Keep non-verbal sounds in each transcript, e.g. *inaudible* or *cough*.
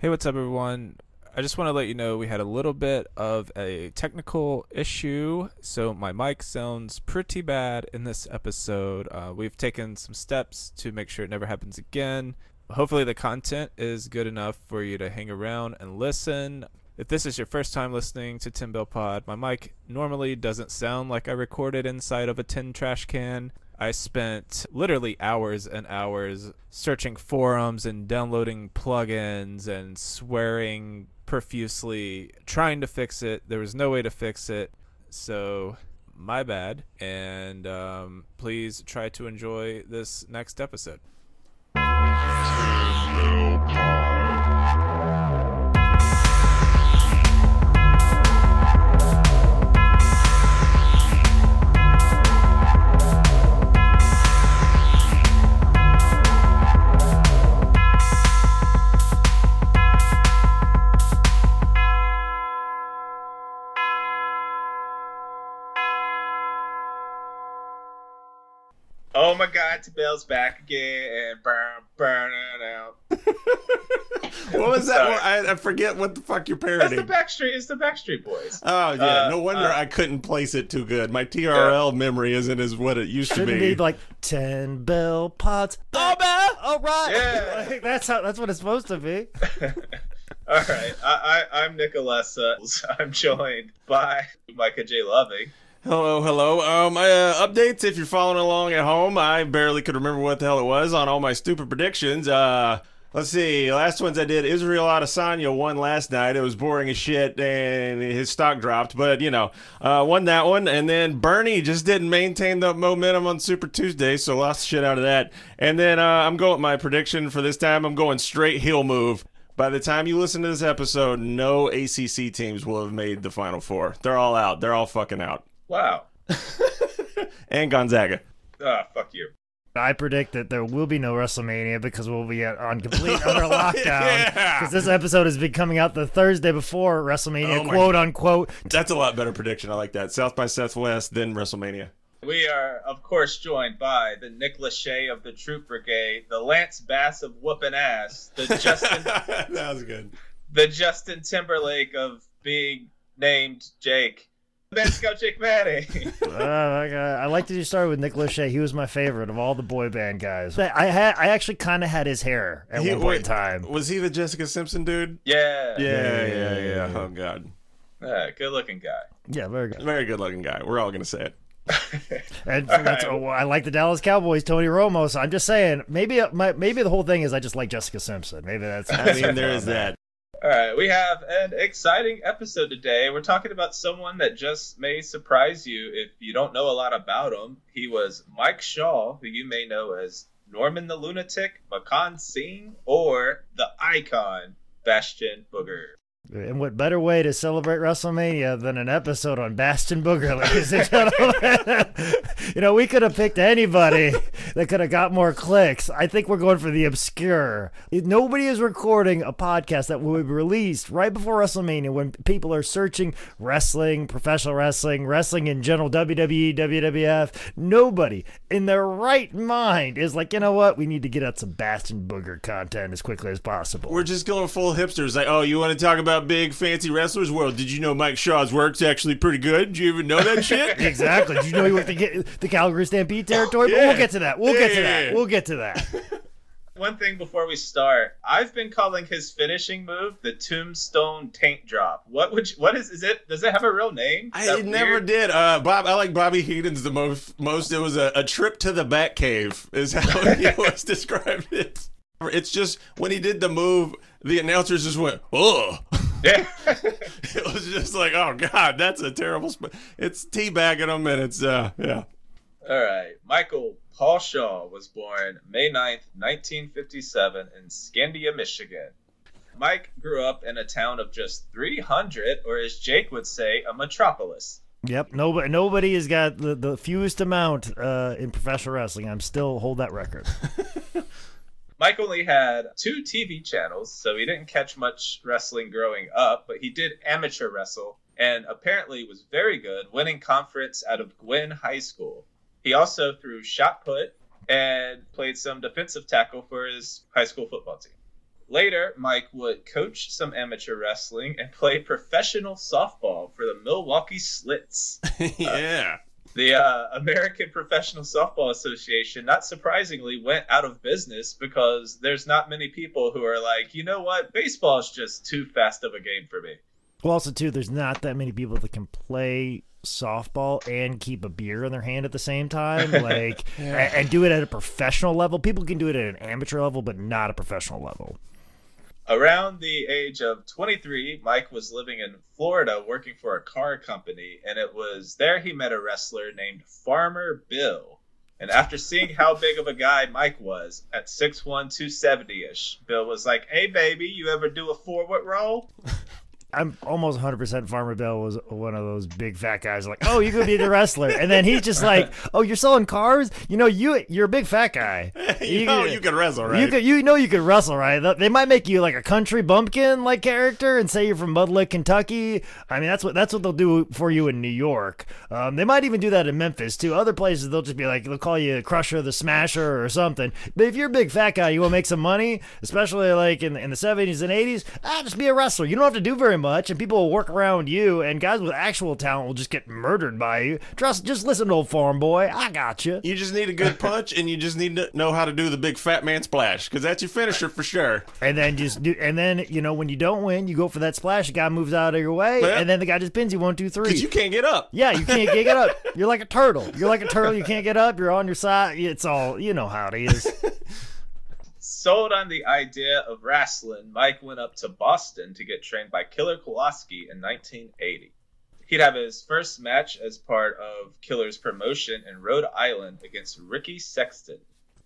Hey, what's up, everyone? I just want to let you know we had a little bit of a technical issue, so my mic sounds pretty bad in this episode. Uh, we've taken some steps to make sure it never happens again. Hopefully, the content is good enough for you to hang around and listen. If this is your first time listening to Ten Bell Pod, my mic normally doesn't sound like I recorded inside of a tin trash can. I spent literally hours and hours searching forums and downloading plugins and swearing profusely, trying to fix it. There was no way to fix it. So, my bad. And um, please try to enjoy this next episode. My God, Ten Bell's back again and burn, burn it out. *laughs* What was that? Sorry. one? I, I forget what the fuck you're That's the. Backstreet. It's the Backstreet Boys. Oh yeah, Uh, no wonder uh, I couldn't place it too good. My TRL memory isn't as what it used to be. Shouldn't be. be like ten bell pots. Oh man! All right. Yeah. *laughs* Like, that's how. That's what it's supposed to be. *laughs* All right, I, I, I'm Nicolessa. I'm joined by Micah J. Loving. Hello, hello. Um, uh, updates. If you're following along at home, I barely could remember what the hell it was on all my stupid predictions. Uh, let's see. Last ones I did. Israel Adesanya won last night. It was boring as shit, and his stock dropped. But you know, uh, won that one. And then Bernie just didn't maintain the momentum on Super Tuesday, so lost shit out of that. And then uh, I'm going my prediction for this time. I'm going straight heel move. By the time you listen to this episode, no ACC teams will have made the Final Four. They're all out. They're all fucking out. Wow. *laughs* And Gonzaga. Ah, fuck you. I predict that there will be no WrestleMania because we'll be on complete *laughs* utter lockdown. Yeah. Because this episode has been coming out the Thursday before WrestleMania, Oh my- quote unquote. That's a lot better prediction. I like that. South by Southwest, then WrestleMania. We are, of course, joined by the Nick Lachey of the Troop Brigade, the Lance Bass of whooping ass, the *laughs* Justin, that was good. the Justin Timberlake of being named Jake, Man Scout Jake Manning. Uh, like, uh, I like that you started with Nick Lachey. He was my favorite of all the boy band guys. I had, I actually kind of had his hair at He- one point in time. Was he the Jessica Simpson dude? yeah. Yeah, yeah, yeah, yeah, yeah. yeah. Oh god, Yeah, good looking guy. Yeah, very good. very good looking guy. We're all gonna say it. *laughs* And that's, right. oh, I like the Dallas Cowboys, Tony Romo. So I'm just saying, maybe my, maybe the whole thing is I just like Jessica Simpson. Maybe that's. I mean, there is that. All right, we have an exciting episode today. We're talking about someone that just may surprise you if you don't know a lot about him. He was Mike Shaw, who you may know as Norman the Lunatic, Makhan Singh, or the icon Bastion Booger. And what better way to celebrate WrestleMania than an episode on Bastion Booger, *laughs* ladies and gentlemen? *laughs* you know, we could have picked anybody *laughs* that could have got more clicks. I think we're going for the obscure. Nobody is recording a podcast that will be released right before WrestleMania when people are searching wrestling, professional wrestling, wrestling in general, WWE, WWF. Nobody in their right mind is like, you know what? We need to get out some Bastion Booger content as quickly as possible. We're just going full hipsters. Like, oh, you want to talk about big fancy wrestlers? Well, did you know Mike Shaw's work's actually pretty good? Did you even know that shit? *laughs* Exactly. Did you know you worked the, the Calgary Stampede territory? But Yeah. we'll get to that. We'll Yeah, get to yeah, that. yeah. We'll get to that. *laughs* One thing before we start, I've been calling his finishing move the Tombstone Tank Drop. What would you, what is is it? Does it have a real name? Is I that never did. Uh, Bob, I like Bobby Heenan's the most. Most. It was a, a trip to the Batcave, is how *laughs* he always described it. It's just when he did the move, the announcers just went, "Oh." Yeah. *laughs* it was just like, "Oh God, that's a terrible." Sp-. It's teabagging them, and it's uh, yeah. All right. Michael Paul Shaw was born May 9th, 1957, in Skandia, Michigan. Mike grew up in a town of just 300, or as Jake would say, a metropolis. Yep. Nobody. Nobody has got the, the fewest amount uh, in professional wrestling. I'm still hold that record. *laughs* Mike only had two TV channels, so he didn't catch much wrestling growing up, but he did amateur wrestle and apparently was very good, winning conference out of Gwinn High School. He also threw shot put and played some defensive tackle for his high school football team. Later, Mike would coach some amateur wrestling and play professional softball for the Milwaukee Schlitz. *laughs* Uh, yeah. The uh, American Professional Softball Association, not surprisingly, went out of business because there's not many people who are like, you know what, baseball is just too fast of a game for me. Well, also too, there's not that many people that can play softball and keep a beer in their hand at the same time, *laughs* like, and, and do it at a professional level. People can do it at an amateur level, but not a professional level. Around the age of 23, Mike was living in Florida working for a car company, and it was there he met a wrestler named Farmer Bill. And after seeing how big of a guy Mike was at 6'1, 270 ish, Bill was like, Hey, baby, you ever do a forward roll? *laughs* I'm almost 100% Farmer Bill was one of those big fat guys like, "Oh, you could be the wrestler." And then he's just like, "Oh, you're selling cars? You know, you you're a big fat guy. *laughs* you know you can wrestle, right? You could, you know you could wrestle, right? They might make you like a country bumpkin like character and say you're from Mud Lick, Kentucky. I mean, that's what that's what they'll do for you in New York. Um, they might even do that in Memphis too. Other places they'll just be like they'll call you the Crusher the Smasher or something. But if you're a big fat guy, you want to make some money, especially like in in the 70s and 80s. Ah, just be a wrestler. You don't have to do very much, and people will work around you. And guys with actual talent will just get murdered by you. Trust, just listen to old farm boy. I got you. You just need a good punch, and you just need to know how to do the big fat man splash, because that's your finisher for sure. And then just do, and then you know when you don't win, you go for that splash. The guy moves out of your way, Yeah. and then the guy just pins you one, two, three. Because you can't get up. yeah, you can't get up. *laughs* You're like a turtle. You're like a turtle. You can't get up. You're on your side. It's all you know how it is. *laughs* Sold on the idea of wrestling, Mike went up to Boston to get trained by Killer Kowalski in 1980. He'd have his first match as part of Killer's promotion in Rhode Island against Ricky Sexton.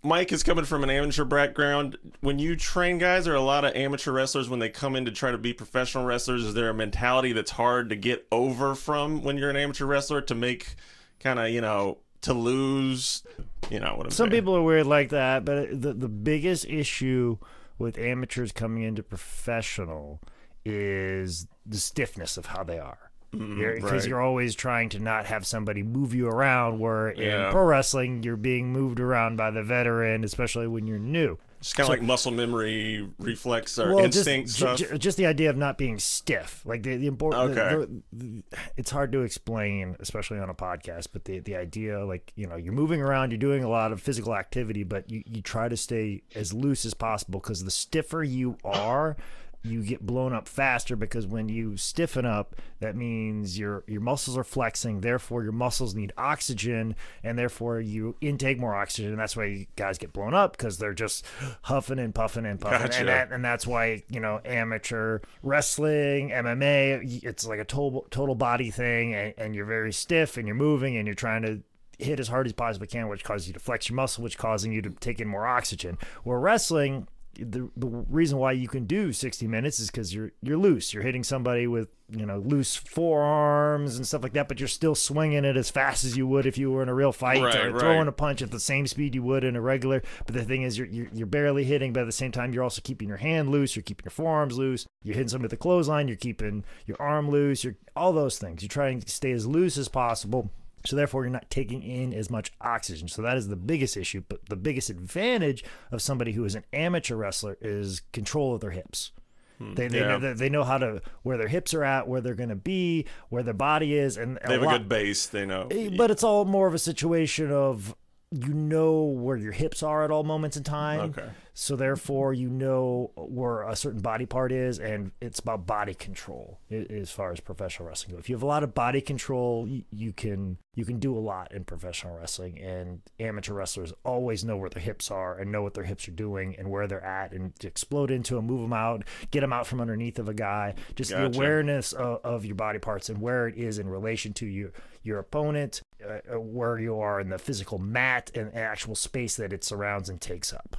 Mike is coming from an amateur background. When you train guys, are a lot of amateur wrestlers when they come in to try to be professional wrestlers. Is there a mentality that's hard to get over from when you're an amateur wrestler to make kind of, you know, to lose, you know what I'm Some saying? people are weird like that, but the the biggest issue with amateurs coming into professional is the stiffness of how they are. Because Mm-hmm, right. you're always trying to not have somebody move you around. Where in Yeah. pro wrestling, you're being moved around by the veteran, especially when you're new. It's kind of like muscle memory, reflex, or well, instinct just, stuff. ju- just the idea of not being stiff, like the, the important. Okay. the- the- it's hard to explain, especially on a podcast. But the the idea, like you know, you're moving around, you're doing a lot of physical activity, but you you try to stay as loose as possible because the stiffer you are. You get blown up faster because when you stiffen up, that means your your muscles are flexing. Therefore, your muscles need oxygen, and therefore you intake more oxygen. And that's why guys get blown up because they're just huffing and puffing and puffing. Gotcha. And that and that's why you know amateur wrestling MMA it's like a total total body thing and, and you're very stiff and you're moving and you're trying to hit as hard as you possibly can which causes you to flex your muscle which causing you to take in more oxygen where wrestling the, the reason why you can do 60 minutes is because you're you're loose you're hitting somebody with you know loose forearms and stuff like that but you're still swinging it as fast as you would if you were in a real fight Right, or right. throwing a punch at the same speed you would in a regular. But the thing is, you're, you're you're barely hitting, but at the same time, you're also keeping your hand loose. You're keeping your forearms loose. You're hitting somebody with a clothesline. You're keeping your arm loose. You're all those things. You're trying to stay as loose as possible. So therefore, you're not taking in as much oxygen. So that is the biggest issue. But the biggest advantage of somebody who is an amateur wrestler is control of their hips. They, they, yeah. know, they, know how to where their hips are at, where they're going to be, where their body is, and they have a lot- good base. They know. Eh, But it's all more of a situation of you know where your hips are at all moments in time. Okay. So therefore, you know where a certain body part is, and it's about body control as far as professional wrestling goes. If you have a lot of body control, you, you can you can do a lot in professional wrestling. And amateur wrestlers always know where their hips are and know what their hips are doing and where they're at, and explode into them, move them out, get them out from underneath of a guy. Just the awareness of, of your body parts and where it is in relation to your your opponent, uh, uh, where you are in the physical mat and actual space that it surrounds and takes up.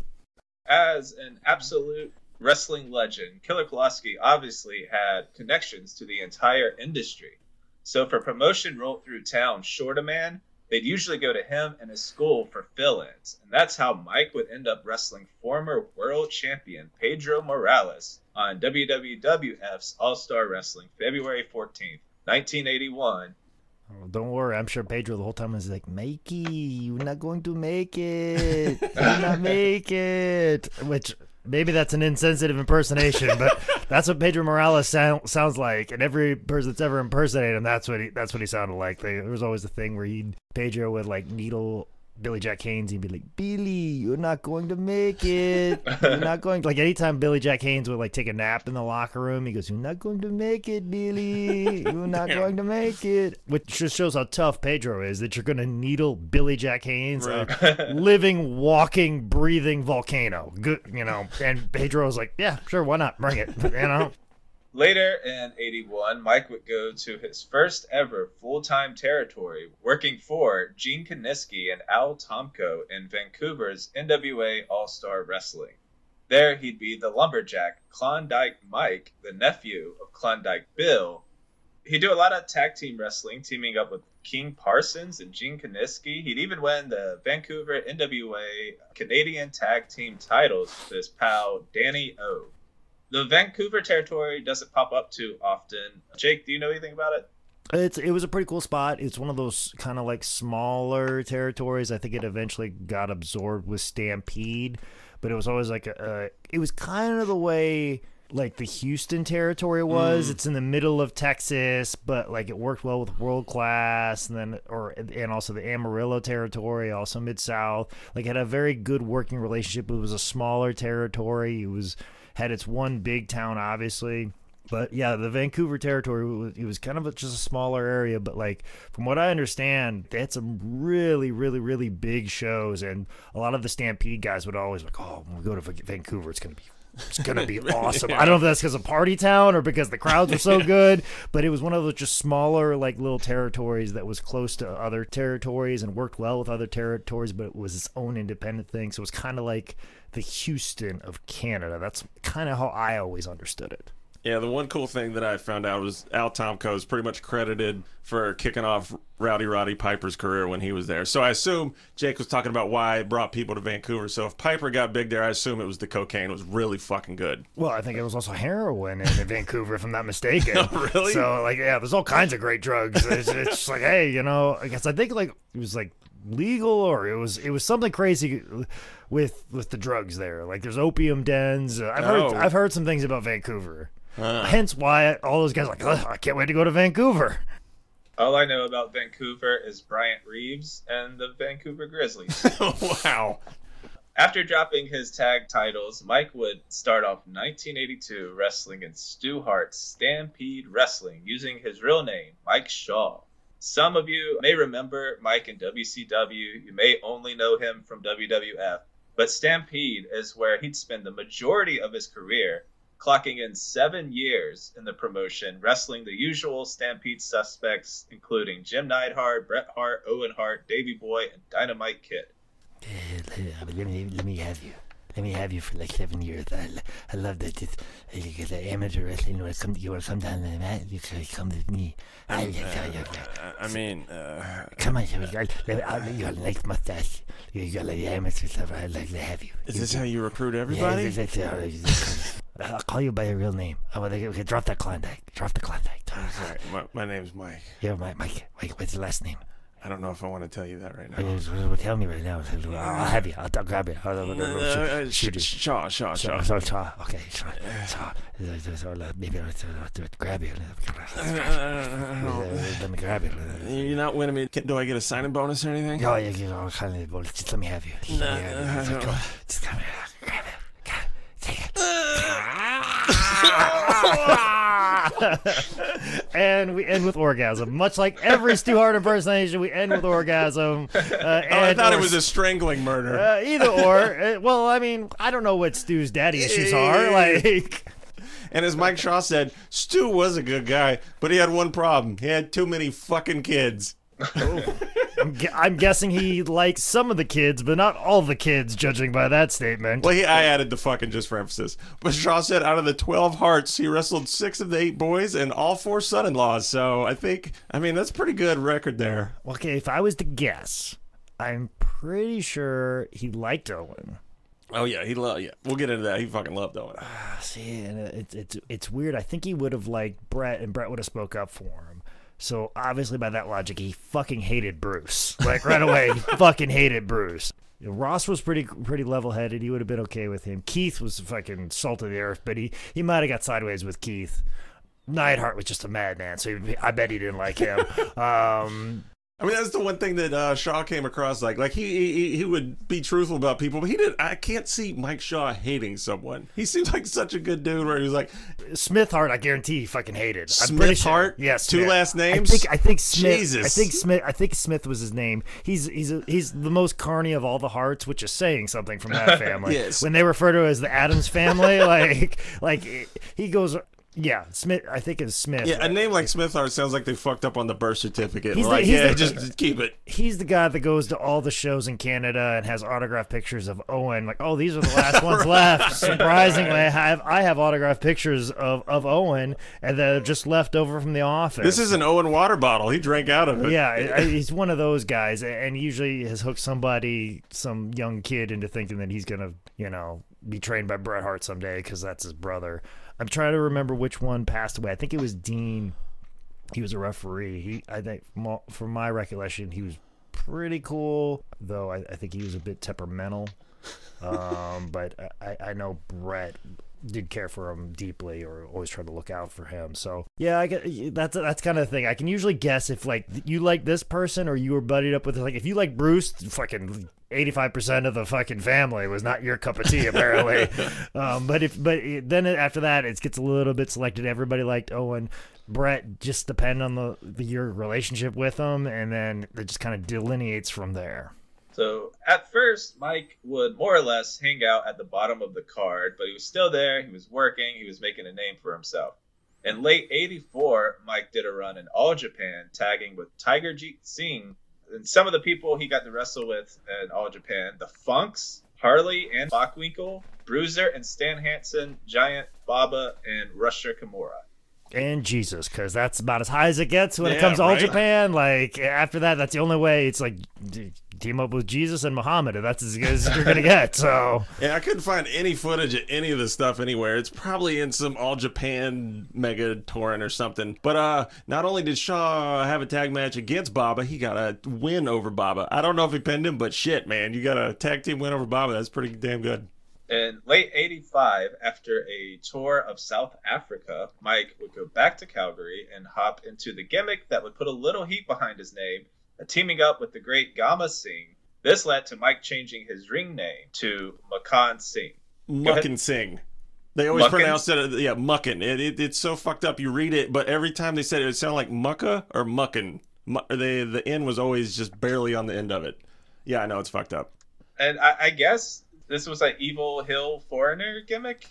As an absolute wrestling legend, Killer Kowalski obviously had connections to the entire industry. So if a promotion rolled through town short a man, they'd usually go to him and his school for fill-ins. And that's how Mike would end up wrestling former world champion Pedro Morales on WWWF's All-Star Wrestling February 14th, 1981. Oh, don't worry, I'm sure Pedro the whole time was like, Mikey, you're not going to make it. You're not *laughs* make it. Which maybe that's an insensitive impersonation, but that's what Pedro Morales sound, sounds like. And every person that's ever impersonated him, that's what he that's what he sounded like. They, there was always the thing where he Pedro would like needle Billy Jack Haynes, he'd be like, Billy, you're not going to make it. You're not going like anytime Billy Jack Haynes would like take a nap in the locker room, he goes, You're not going to make it, Billy. You're not going to make it. Which just shows how tough Pedro is that you're gonna needle Billy Jack Haynes, a *laughs* living, walking, breathing volcano. Good you know, and Pedro's like, Yeah, sure, why not? Bring it. *laughs* You know? Later in 81, Mike would go to his first ever full time territory, working for Gene Kiniski and Al Tomko in Vancouver's NWA All Star Wrestling. There, he'd be the lumberjack Klondike Mike, the nephew of Klondike Bill. He'd do a lot of tag team wrestling, teaming up with King Parsons and Gene Kiniski. He'd even win the Vancouver NWA Canadian Tag Team titles with his pal Danny O the Vancouver territory doesn't pop up too often. Jake, do you know anything about it? It's it was a pretty cool spot. It's one of those kind of like smaller territories. I think it eventually got absorbed with Stampede, but it was always like a, a it was kind of the way like the Houston territory was. Mm. It's in the middle of Texas, but like it worked well with World Class, and then or and also the Amarillo territory, also Mid South. Like it had a very good working relationship. It was a smaller territory. It was had its one big town, obviously. But yeah, the Vancouver territory it was kind of a, just a smaller area, but like from what I understand, they had some really, really, really big shows, and a lot of the Stampede guys would always like, "Oh, when we go to Vancouver, it's gonna be it's gonna be *laughs* awesome. yeah. I don't know if that's because of party town or because the crowds were so *laughs* good, but it was one of those just smaller like little territories that was close to other territories and worked well with other territories, but it was its own independent thing. So it was kind of like the Houston of Canada. That's kind of how I always understood it. Yeah, the one cool thing that I found out was Al Tomko is pretty much credited for kicking off Rowdy Roddy Piper's career when he was there. So I assume Jake was talking about why it brought people to Vancouver. So if Piper got big there, I assume it was the cocaine. It was really fucking good. Well, I think it was also heroin in, Vancouver, if I'm not mistaken. *laughs* oh, really? So like, yeah, there's all kinds of great drugs. It's, it's *laughs* just like, hey, you know, I guess I think like it was like legal or it was it was something crazy with with the drugs there. Like there's opium dens. I've oh. heard I've heard some things about Vancouver. Uh. Hence why all those guys are like, I can't wait to go to Vancouver. All I know about Vancouver is Bryant Reeves and the Vancouver Grizzlies. *laughs* wow. After dropping his tag titles, Mike would start off 1982 wrestling in Stu Hart's Stampede Wrestling using his real name, Mike Shaw. Some of you may remember Mike in WCW. You may only know him from WWF. But Stampede is where he'd spend the majority of his career clocking in seven years in the promotion, wrestling the usual Stampede suspects, including Jim Neidhart, Bret Hart, Owen Hart, Davey Boy, and Dynamite Kid. let, me, let me have you. Let me have you for like seven years. I, I love that. It's, it's the amateur wrestling. You want to come, you want to come down to the mat? You can come with me. I, uh, I mean, uh, come on, you got, you got a nice mustache. You got like amateur stuff. I'd like to have you. Is this how you recruit everybody? Yeah, I'll call you by your real name. Oh, okay, okay, drop that Klondike. Drop the Klondike. Sorry, my, my name's Mike. Yeah, Mike. Mike. Mike. What's your last name? I don't know if I want to tell you that right now. Oh, well, tell me right now. I'll have you. I'll, I'll grab you. I'll, I'll, I'll, uh, uh, shoot, you. Shaw, Shaw, Shaw. Shaw, Shaw. Okay, Shaw. *sighs* Shaw. Maybe I'll grab you. Let me grab you. You're not winning me. Do I get a signing bonus or anything? Oh, yeah, you know, kind of bonus. Just let me have you. Just let me have you. Uh, just grab it. Grab it. *laughs* And we end with orgasm. Much like every Stu Hart impersonation, we end with orgasm. Uh, oh, I thought or, it was a strangling murder. Uh, either or. Uh, well, I mean, I don't know what Stu's daddy issues are. Like. And as Mike Shaw said, Stu was a good guy, but he had one problem. He had too many fucking kids. I'm, I'm, guessing he likes some of the kids, but not all the kids, judging by that statement. Well, he, I added the fucking just for emphasis. But Shaw said out of the 12 hearts, he wrestled six of the eight boys and all four son in laws. So I think, I mean, that's pretty good record there. Okay, if I was to guess, I'm pretty sure he liked Owen. Oh yeah, he loved. Yeah, we'll get into that. He fucking loved Owen. Uh, see, and it's it's it's weird. I think he would have liked Bret, and Bret would have spoke up for him. So obviously, by that logic, he fucking hated Bruce. Like right away, he *laughs* fucking hated Bruce. Ross was pretty pretty level headed. He would have been okay with him. Keith was fucking salt of the earth, but he he might have got sideways with Keith. Neidhart was just a madman, so he, I bet he didn't like him. *laughs* um, I mean, that's the one thing that uh, Shaw came across. Like, like he, he he would be truthful about people, but he did. I can't see Mike Shaw hating someone. He seems like such a good dude. Where he was like Smith Hart, I guarantee he fucking hated. I'm Smith sure. Hart. Yes, two Smith. last I names. think I think Smith. Jesus. I think Smith. I think Smith was his name. He's he's a, he's the most carny of all the Harts, which is saying something from that *laughs* family. Yes. When they refer to it as the Addams family, *laughs* like like he goes. Yeah, Smith. I think it's Smith. Yeah, a name like Smith sounds like they fucked up on the birth certificate. He's the- like, he's yeah, the- just, just keep it. he's the guy that goes to all the shows in Canada and has autographed pictures of Owen. Like, oh, these are the last *laughs* ones left. Surprisingly, I have I have autographed pictures of, of Owen, and they're just left over from the office. This is an Owen water bottle. He drank out of it. yeah, he's one of those guys, and usually has hooked somebody, some young kid, into thinking that he's gonna, you know, be trained by Bret Hart someday because that's his brother. I'm trying to remember which one passed away. I think it was Dean. He was a referee. He, I think, from my recollection, he was pretty cool, though. I, I think he was a bit temperamental. *laughs* Um, but I, I know Bret did care for him deeply, or always tried to look out for him. So yeah, I get that's that's kind of the thing. I can usually guess if like you like this person or you were buddied up with like if you like Bruce, fucking. 85% of the fucking family was not your cup of tea *laughs* apparently um, but if but then after that it gets a little bit selected everybody liked owen bret just depend on the, the your relationship with him and then it just kind of delineates from there So at first, Mike would more or less hang out at the bottom of the card, but he was still there. He was working. He was making a name for himself. In late '84, Mike did a run in All Japan, tagging with Tiger Jeet Singh. And some of the people he got to wrestle with in All Japan, the Funks, Harley and Bockwinkel, Bruiser and Stan Hansen, Giant, Baba, and Rusher Kimura. and Jesus, because that's about as high as it gets when it comes to all right? Japan. Like after that, that's the only way. It's like d- team up with Jesus and Muhammad, and that's as good as you're gonna get. So *laughs* Yeah, I couldn't find any footage of any of this stuff anywhere. It's probably in some All Japan mega torrent or something. But uh, not only did Shaw have a tag match against Baba, he got a win over Baba. I don't know if he pinned him, but shit, man, you got a tag team win over Baba. That's pretty damn good. In late 85, after a tour of South Africa, Mike would go back to Calgary and hop into the gimmick that would put a little heat behind his name, teaming up with the great Gama Singh. This led to Mike changing his ring name to Makhan Singh. ahead. Muckin Sing. They always Muckin? pronounce it, uh, yeah, Muckin. It, it, it's so fucked up. You read it, but every time they said it, it sounded like Mucka or Muckin. Mu- they, the N was always just barely on the end of it. Yeah, I know it's fucked up. And I, I guess this was an Evil Heel foreigner gimmick.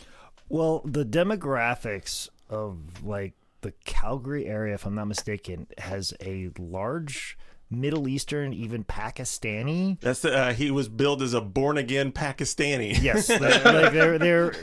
Well, the demographics of like the Calgary area, if I'm not mistaken, has a large Middle Eastern, even Pakistani. That's the, uh, he was billed as a born again Pakistani. *laughs* Yes, they're, *laughs* like they're they're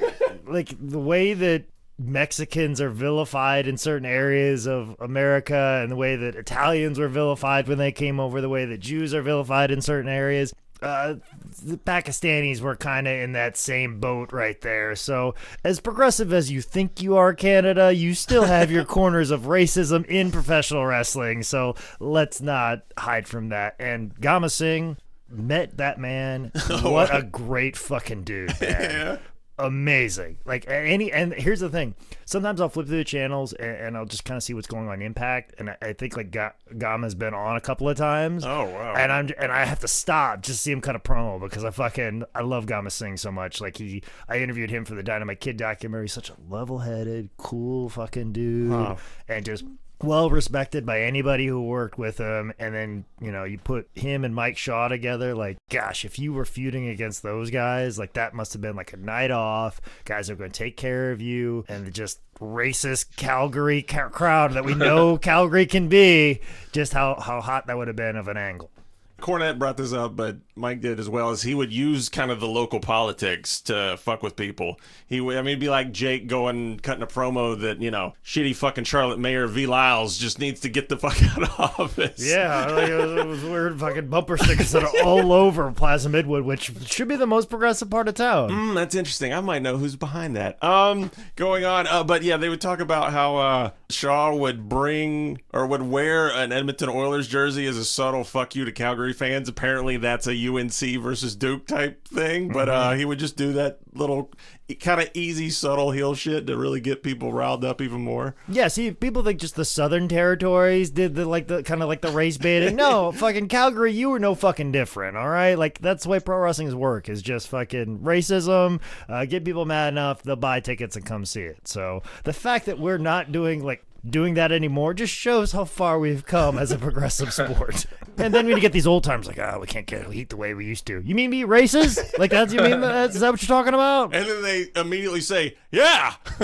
like the way that Mexicans are vilified in certain areas of America, and the way that Italians were vilified when they came over, the way that Jews are vilified in certain areas. Uh, the Pakistanis were kind of in that same boat right there. So, as progressive as you think you are, Canada, you still have your *laughs* corners of racism in professional wrestling. So, let's not hide from that. And Gama Singh met that man. *laughs* What a great fucking dude, man *laughs* amazing. Like any, and here's the thing: sometimes I'll flip through the channels and, and I'll just kind of see what's going on Impact, and I, I think like Ga- Gama's been on a couple of times. Oh, wow. And I'm and I have to stop just to see him cut a promo because I fucking I love Gama Singh so much. Like he, I interviewed him for the Dynamite Kid documentary. He's such a level-headed, cool fucking dude, Huh. and just well respected by anybody who worked with him. And then you know you put him and Mike Shaw together. Like gosh, if you were feuding against those guys, like that must have been like a night off. Guys are going to take care of you, and the just racist Calgary ca- crowd that we know *laughs* Calgary can be. Just how how hot that would have been of an angle. Cornette brought this up, but Mike did as well. As he would use kind of the local politics to fuck with people. He, would, I mean, it'd be like Jake going cutting a promo that you know, shitty fucking Charlotte Mayor Vi Lyles just needs to get the *laughs* fuck out of office. Yeah, like it, was, it was weird fucking bumper stickers that are all over Plaza Midwood, which should be the most progressive part of town. Hmm, that's interesting. I might know who's behind that. Um, going on, uh, but yeah, they would talk about how uh, Shaw would bring or would wear an Edmonton Oilers jersey as a subtle fuck you to Calgary Fans. Apparently, that's a UNC versus Duke type thing. But uh, he would just do that little kind of easy, subtle heel shit to really get people riled up even more. Yeah, see, people think just the Southern territories did the like the kind of like the race baiting. No, *laughs* fucking Calgary, you were no fucking different. All right, like that's the way pro wrestling's work is just fucking racism. Uh, get people mad enough, they'll buy tickets and come see it. So the fact that we're not doing like doing that anymore just shows how far we've come as a progressive sport. *laughs* and then we get these old times like, ah, we can't get heat the way we used to. You mean be racist? Like that's you mean that's, is that what you're talking about? And then they immediately say, "Yeah, *laughs*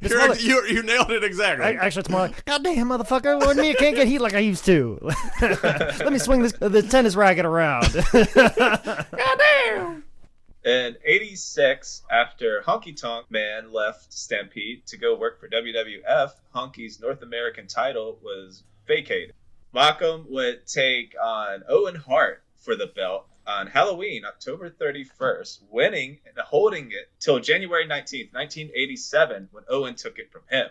You're- like- you, you nailed it exactly." I, actually, it's more like, God damn, motherfucker, what me? I can't get heat like I used to. *laughs* Let me swing this the tennis racket around. In 86, after Honky Tonk Man left Stampede to go work for WWF, Honky's North American title was vacated. Malcolm would take on Owen Hart for the belt on Halloween, October 31st, winning and holding it till January 19th, 1987, when Owen took it from him.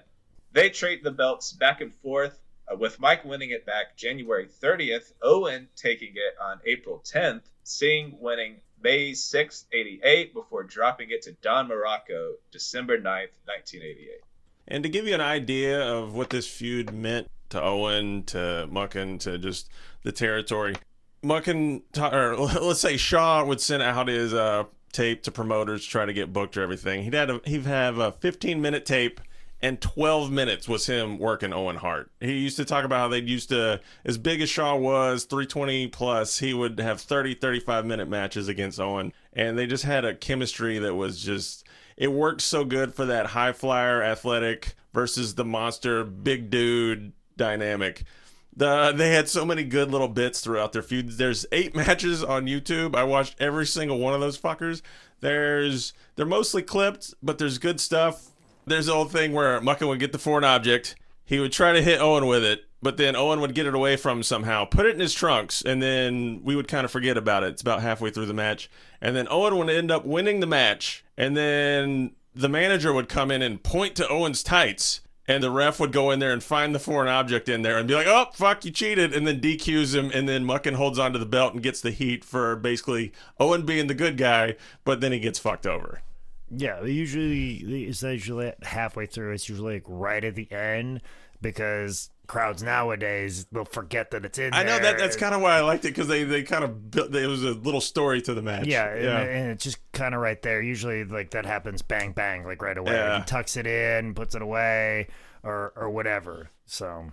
They trade the belts back and forth, uh, with Mike winning it back January 30th, Owen taking it on April 10th, Singh winning May 6, 88, before dropping it to Don Muraco December 9th, 1988. And to give you an idea of what this feud meant to Owen, to Muckin, to just the territory, Muckin, or *laughs* let's say Shaw would send out his uh, tape to promoters to try to get booked or everything. He'd a, he'd have a 15 minute tape. And 12 minutes was him working Owen Hart. He used to talk about how they used to, as big as Shaw was, 320 plus, he would have 30, 35 minute matches against Owen. And they just had a chemistry that was just, it worked so good for that high flyer athletic versus the monster big dude dynamic. The they had so many good little bits throughout their feud. There's eight *laughs* matches on YouTube. I watched every single one of those fuckers. There's they're mostly clipped, but there's good stuff. There's the old thing where Muckin would get the foreign object. He would try to hit Owen with it, but then Owen would get it away from him somehow, put it in his trunks, and then we would kind of forget about it. It's about halfway through the match. And then Owen would end up winning the match, and then the manager would come in and point to Owen's tights, and the ref would go in there and find the foreign object in there and be like, "Oh, fuck, you cheated," and then DQs him, and then Muckin holds onto the belt and gets the heat for basically Owen being the good guy, but then he gets fucked over. Yeah, usually it's usually halfway through. It's usually like right at the end because crowds nowadays they'll forget that it's in. There. I know there. that that's kind of why I liked it because they they kind of built. It was a little story to the match. Yeah, and, yeah. and it's just kind of right there. Usually, like that happens, bang bang, like right away. Yeah. He tucks it in, puts it away, or or whatever. So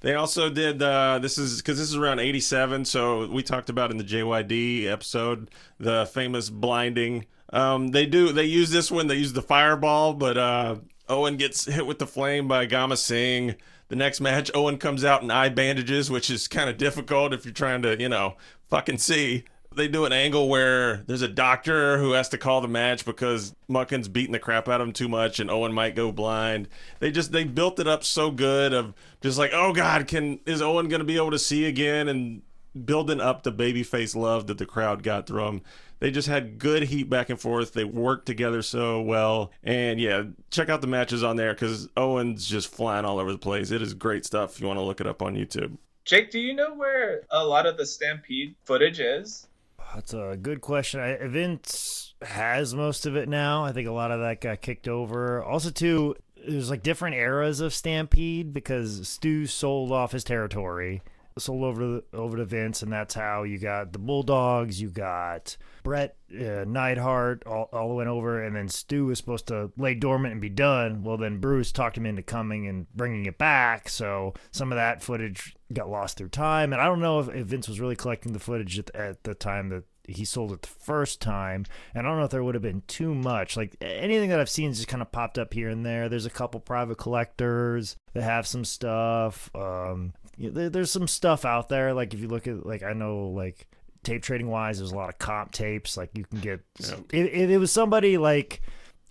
They also did. Uh, this is because this is around '87, so we talked about in the JYD episode the famous blinding. Um, they do. They use this one. They use the fireball, but uh, Owen gets hit with the flame by Gama Singh. The next match, Owen comes out in eye bandages, which is kind of difficult if you're trying to, you know, fucking see. They do an angle where there's a doctor who has to call the match because Muckin's beating the crap out of him too much and Owen might go blind. They just they built it up so good of just like, oh god, can is Owen gonna be able to see again and building up the babyface love that the crowd got through him. They just had good heat back and forth. They worked together so well. And yeah, check out the matches on there because Owen's just flying all over the place. It is great stuff if you want to look it up on YouTube. Jake, do you know where a lot of the Stampede footage is? that's a good question. I, Vince has most of it now. I think a lot of that got kicked over. Also, too, there's like different eras of Stampede because Stu sold off his territory. Sold over to over to Vince, and that's how you got the Bulldogs. You got Bret uh, Neidhart all, all went over, and then Stu was supposed to lay dormant and be done. Well, then Bruce talked him into coming and bringing it back. So some of that footage got lost through time, and I don't know if, if Vince was really collecting the footage at, at the time that he sold it the first time, and I don't know if there would have been too much. Like anything that I've seen just kind of popped up here and there. There's a couple private collectors that have some stuff. Um, there, there's some stuff out there. Like if you look at like I know like tape trading wise, there's a lot of comp tapes. Like you can get Yeah. if, if it was somebody like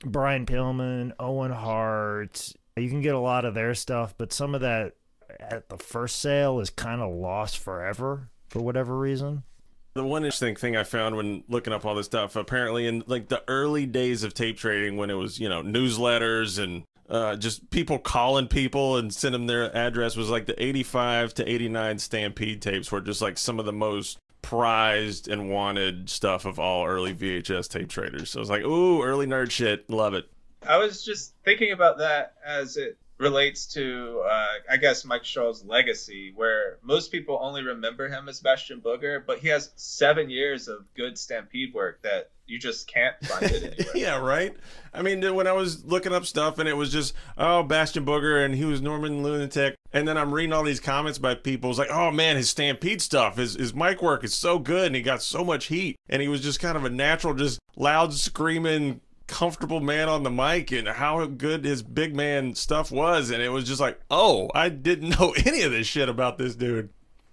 Brian Pillman, Owen Hart, you can get a lot of their stuff, but some of that at the first sale is kind of lost forever for whatever reason. The one interesting thing I found when looking up all this stuff, apparently in like the early days of tape trading, when it was you know newsletters and uh, just people calling people and send them their address was like the 85 to 89 Stampede tapes were just like some of the most prized and wanted stuff of all early VHS tape traders. So I was like, ooh, early nerd shit. Love it. I was just thinking about that as it relates to, uh, I guess, Mike Shaw's legacy, where most people only remember him as Bastion Booger, but he has seven years of good Stampede work that you just can't find it *laughs* anywhere. yeah, right. I mean, when I was looking up stuff and it was just, oh, Bastion Booger and he was Norman Lunatic. And then I'm reading all these comments by people. It's like, oh man, his Stampede stuff, his, his mic work is so good and he got so much heat. And he was just kind of a natural, just loud screaming, comfortable man on the mic and how good his big man stuff was. And it was just like, oh, I didn't *laughs* know any of this shit about this dude.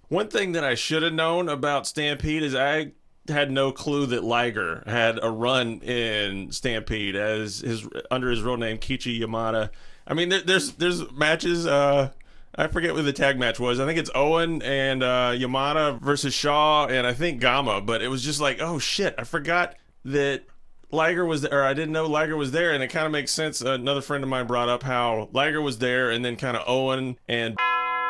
One thing that I should have known about Stampede is I had no clue that Liger had a run in Stampede as his under his real name Keiichi Yamada. I mean, there, there's there's matches. Uh, I forget what the tag match was. I think it's Owen and uh, Yamada versus Shaw, and I think Gama. But it was just like, oh shit, I forgot that Liger was there. Or I didn't know Liger was there, and it kind of makes sense. Another friend of mine brought up how Liger was there, and then kind of Owen and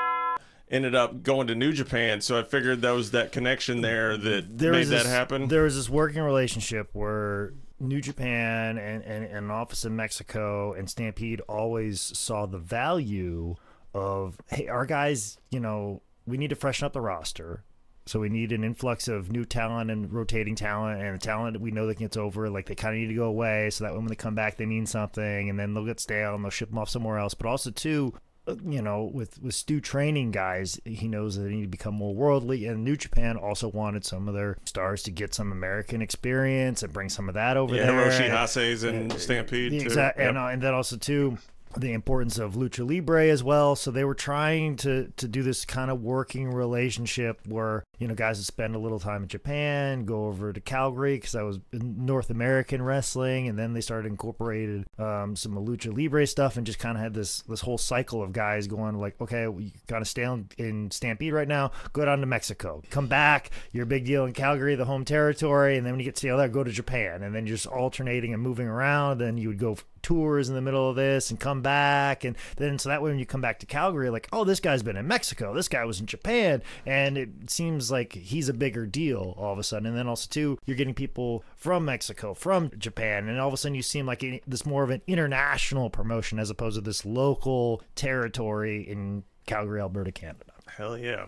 *laughs* ended up going to New Japan. So I figured that was that connection there that There made was that this- happen. There was this working relationship where New Japan and, and, and an office in Mexico and Stampede always saw the value of hey, our guys, you know, we need to freshen up the roster. So we need an influx of new talent and rotating talent and the talent that we know that gets over. Like they kind of need to go away so that when they come back they mean something and then they'll get stale and they'll ship them off somewhere else. But also too, uh, you know, with with Stu training guys, he knows that they need to become more worldly. And New Japan also wanted some of their stars to get some American experience and bring some of that over yeah, there. Hiroshi And- Hase's and Stampede too. Exactly, Yep. and, uh, and then also too the importance of lucha libre as well. So they were trying to to do this kind of working relationship where you know guys would spend a little time in Japan, go over to Calgary because I was North American wrestling, and then they started incorporated um, some lucha libre stuff and just kind of had this this whole cycle of guys going like, okay, we gotta stay in Stampede right now, go down to Mexico, come back, you're a big deal in Calgary, the home territory, and then when you get to the other, go to Japan, and then just alternating and moving around. Then you would go tours in the middle of this and come back, and then so that way when you come back to Calgary, like, oh, this guy's been in Mexico, this guy was in Japan, and it seems like he's a bigger deal all of a sudden. And then also too, you're getting people from Mexico, from Japan, and all of a sudden you seem like this more of an international promotion as opposed to this local territory in Calgary, Alberta, Canada. Hell yeah.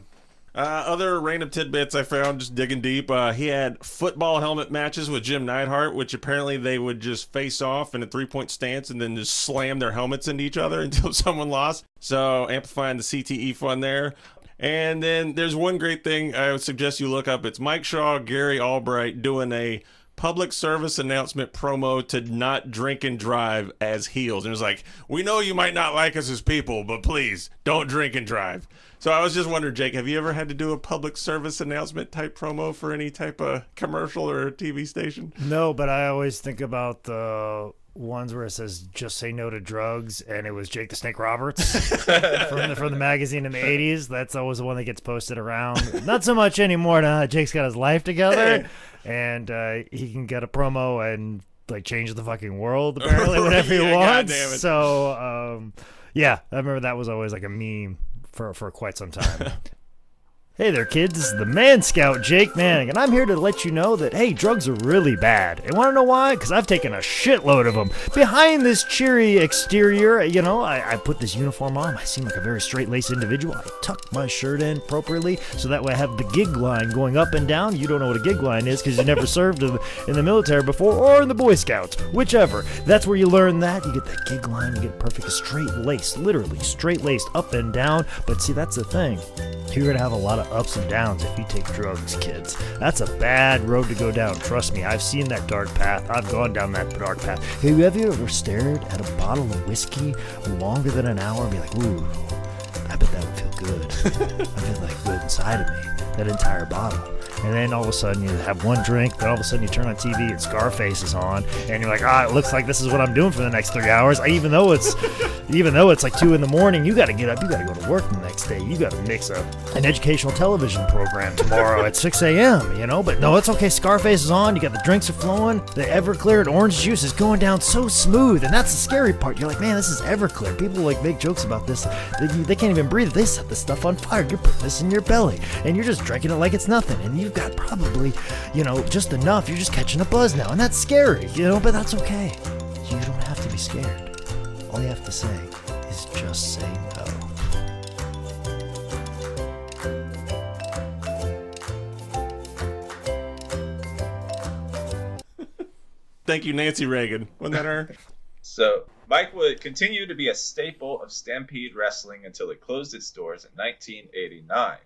Uh, other random tidbits I found just digging deep. Uh, he had football helmet matches with Jim Neidhart, which apparently they would just face off in a three point stance and then just slam their helmets into each other *laughs* until someone lost. So amplifying the CTE fun there. And then there's one great thing I would suggest you look up. It's Mike Shaw, Gary Albright doing a public service announcement promo to not drink and drive as heels. And it was like, we know you might not like us as people, but please don't drink and drive. So I was just wondering, Jake, have you ever had to do a public service announcement type promo for any type of commercial or TV station? No, but I always think about the ones where it says "Just say no to drugs," and it was Jake the Snake Roberts *laughs* from the from the magazine in the '80s. That's always the one that gets posted around. Not so much anymore now. Jake's got his life together, and uh, he can get a promo and like change the fucking world apparently whenever *laughs* he Yeah, wants. goddamn it. So um, yeah, I remember that was always like a meme for for quite some time. *laughs* Hey there, kids. This is the Man Scout, Jake Manning, and I'm here to let you know that, hey, drugs are really bad. And want to know why? Because I've taken a shitload of them. Behind this cheery exterior, you know, I, I put this uniform on. I seem like a very straight laced individual. I tuck my shirt in appropriately so that way I have the gig line going up and down. You don't know what a gig line is because you never *laughs* served in the, in the military before or in the Boy Scouts, whichever. That's where you learn that. You get that gig line, you get perfect straight laced, literally straight laced up and down. But see, that's the thing. You're gonna have a lot of ups and downs if you take drugs, kids. That's a bad road to go down. Trust me, I've seen that dark path. I've gone down that dark path. Have you ever stared at a bottle of whiskey longer than an hour and be like, ooh, I bet that would feel good. *laughs* I feel like good inside of me. That entire bottle. And then all of a sudden you have one drink, then all of a sudden you turn on TV and Scarface is on, and you're like, ah, it looks like this is what I'm doing for the next three hours. I, even though it's, *laughs* even though it's like two in the morning, you got to get up, you got to go to work the next day, you got to mix up an educational television program tomorrow at 6 a.m. You know, but no, it's okay. Scarface is on. You got the drinks are flowing. The Everclear and orange juice is going down so smooth, and that's the scary part. You're like, man, this is Everclear. People like make jokes about this. They, they can't even breathe. They set this stuff on fire. You're putting this in your belly, and you're just drinking it like it's nothing. And you've got probably, you know, just enough. You're just catching a buzz now, and that's scary. You know, but that's okay. You don't have to be scared. All you have to say is just say no. Thank you, Nancy Reagan. Wasn't that her? So Mike would continue to be a staple of Stampede Wrestling until it closed its doors in 1989.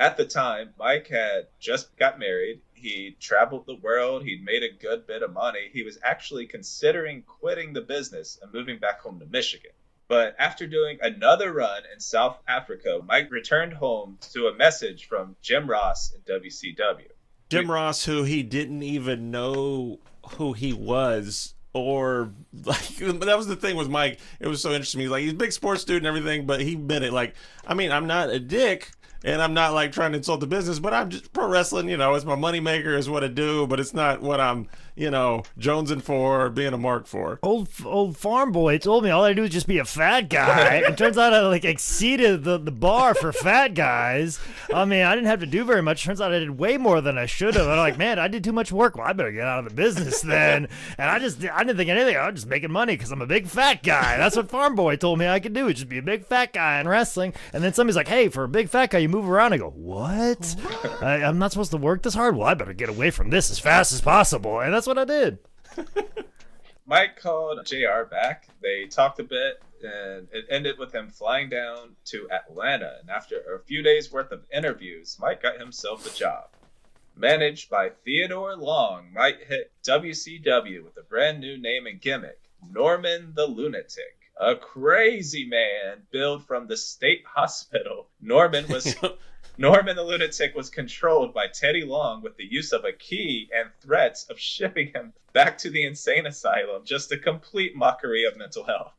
At the time, Mike had just got married. He traveled the world. He'd made a good bit of money. He was actually considering quitting the business and moving back home to Michigan. But after doing another run in South Africa, Mike returned home to a message from Jim Ross in WCW. Jim Ross, who he didn't even know who he was, or *laughs* like that was the thing with Mike. It was so interesting. He's like he's a big sports dude and everything, but he it. Like, I mean, I'm not a dick. And I'm not like trying to insult the business, but I'm just pro wrestling. You know, it's my moneymaker, is what I do, but it's not what I'm, you know, jonesing for or being a mark for. Old old farm boy told me all I do is just be a fat guy. it turns out I like exceeded the, the bar for fat guys. I mean, I didn't have to do very much. Turns out I did way more than I should have. I'm like, man, I did too much work. Well, I better get out of the business then. And I just I didn't think anything. I was just making money because I'm a big fat guy. That's what farm boy told me I could do. Just be a big fat guy in wrestling. And then somebody's like, hey, for a big fat guy, you move around. I go, what? I, I'm not supposed to work this hard. Well, I better get away from this as fast as possible. And that's what I did. *laughs* Mike called JR back. They talked a bit, and it ended with him flying down to Atlanta. And after a few days worth of interviews, Mike got himself a job. Managed by Theodore Long, Mike hit WCW with a brand new name and gimmick Norman the Lunatic. A crazy man billed from the state *laughs* hospital. Norman was *laughs* Norman the Lunatic was controlled by Teddy Long with the use of a key and threats of shipping him back to the insane asylum. Just a complete mockery of mental health.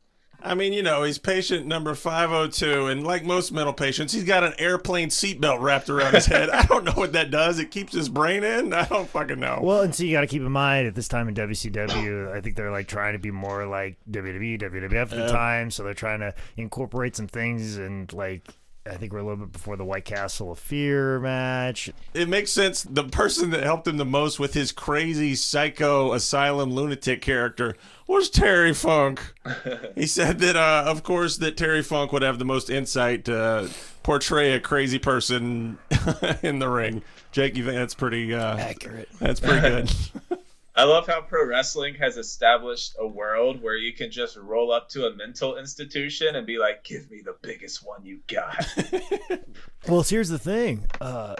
I mean, you know, he's patient number 502, and like most mental patients, he's got an airplane seatbelt wrapped around his head. *laughs* I don't know what that does. It keeps his brain in. I don't fucking know. Well, and so you got to keep in mind at this time in WCW, I think they're like trying to be more like WWE, WWF at the Yeah. time. So they're trying to incorporate some things and like. I think we're a little bit before the White Castle of Fear match. it makes sense. The person that helped him the most with his crazy psycho asylum lunatic character was Terry Funk. *laughs* he said that, uh, of course, that Terry Funk would have the most insight to portray a crazy person *laughs* in the ring. Jake, you think that's pretty? Uh, Accurate. that's pretty good. *laughs* I love how pro wrestling has established a world where you can just roll up to a mental institution and be like, "Give me the biggest one you got." *laughs* Well, here's the thing. Uh,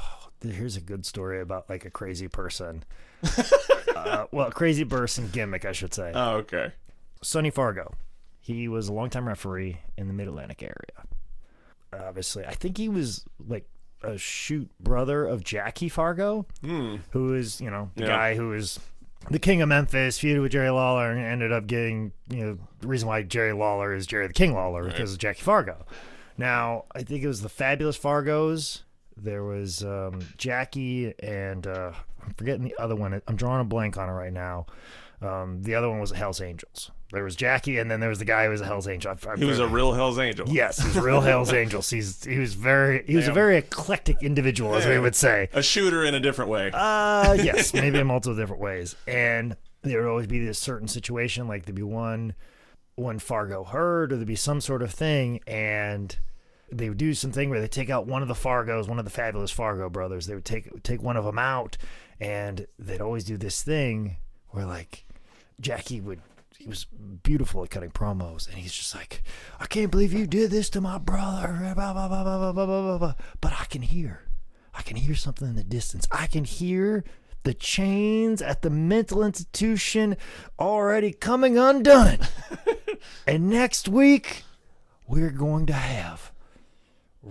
*sighs* here's a good story about like a crazy person. *laughs* uh, well, crazy person gimmick, I should say. oh, okay. Sonny Fargo. He was a longtime referee in the Mid Atlantic area. Obviously, I think he was like a shoot brother of Jackie Fargo, who is you know the Yeah. guy who is the king of Memphis, feuded with Jerry Lawler, and ended up getting you know the reason why Jerry Lawler is Jerry the King Lawler because of Jackie Fargo. Now, I think it was the Fabulous Fargos. There was um, Jackie and uh, I'm forgetting the other one. I'm drawing a blank on it right now. Um, the other one was the Hell's Angels. There was Jackie, and then there was the guy who was a Hell's Angel. I- I- He was a real Hell's Angel. yes, he's a real *laughs* Hell's Angels. He's he was very he was a very eclectic individual, as we would say. A shooter in a different way. Uh *laughs* yes, maybe in multiple different ways. And there would always be this certain situation, like there'd be one one Fargo hurt, or there'd be some sort of thing, and they would do something where they take out one of the Fargos, one of the fabulous Fargo brothers. They would take take one of them out, and they'd always do this thing where like Jackie would. He was beautiful at cutting promos, and he's just like, "I can't believe you did this to my brother." Blah, blah, blah. But I can hear, I can hear something in the distance. I can hear the chains at the mental institution already coming undone. *laughs* and next week, we're going to have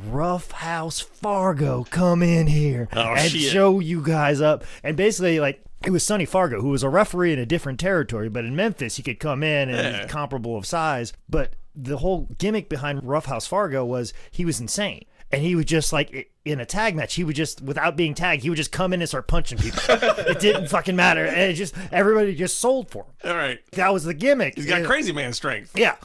Rough House Fargo come in here Oh, and shit. show you guys up. And basically, like, it was Sonny Fargo, who was a referee in a different territory, but in Memphis, he could come in and Yeah. comparable of size. But the whole gimmick behind Rough House Fargo was he was insane. And he was just like i- in a tag match, he would just without being tagged, he would just come in and start punching people. *laughs* it didn't fucking matter, and it just everybody just sold for him. All right. That was the gimmick. He's got Yeah. crazy man strength. Yeah,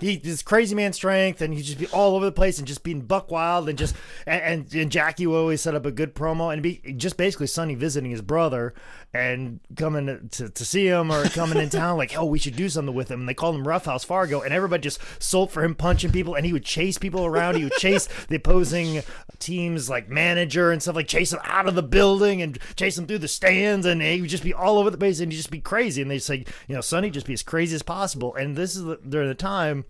he this crazy man strength, and he'd just be all over the place and just being buck wild and just and and, and Jackie would always set up a good promo and be just basically Sonny visiting his brother and coming to, to, see him or coming in town like oh we should do something with him. And they called him Rough House Fargo and everybody just sold for him punching people and he would chase people around. He would chase the opposing teams like manager and stuff like chase them out of the building and chase them through the stands and he would just be all over the place and he'd just be crazy. And they say you know Sonny just be as crazy as possible. And this is the, during the time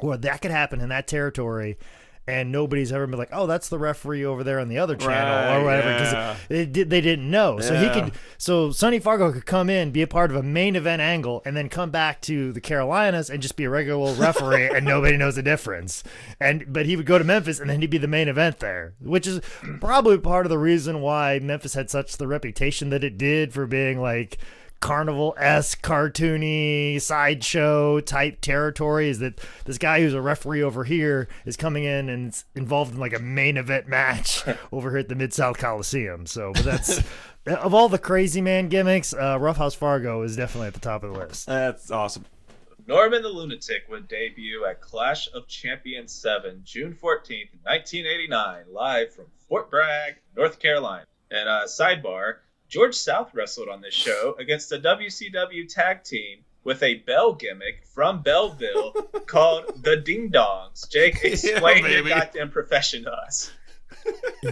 where that could happen in that territory and nobody's ever been like oh that's the referee over there on the other channel Right, or whatever because yeah. they, they didn't know. So he could so Sonny Fargo could come in be a part of a main event angle and then come back to the Carolinas and just be a regular old referee and nobody knows the difference. And but he would go to Memphis and then he'd be the main event there which is probably part of the reason why Memphis had such the reputation that it did for being like carnival esque, cartoony, sideshow type territory is that this guy who's a referee over here is coming in and is involved in like a main event match *laughs* over here at the Mid South Coliseum. So, but that's of all the crazy man gimmicks, uh, Rough House Fargo is definitely at the top of the list. That's awesome. Norman the Lunatic would debut at Clash of Champions 7, June 14th, 1989, live from Fort Bragg, North Carolina. And uh, sidebar, George South wrestled on this show against a WCW tag team with a bell gimmick from Belleville *laughs* called the Ding Dongs. Jake, *laughs* explain your goddamn profession to us.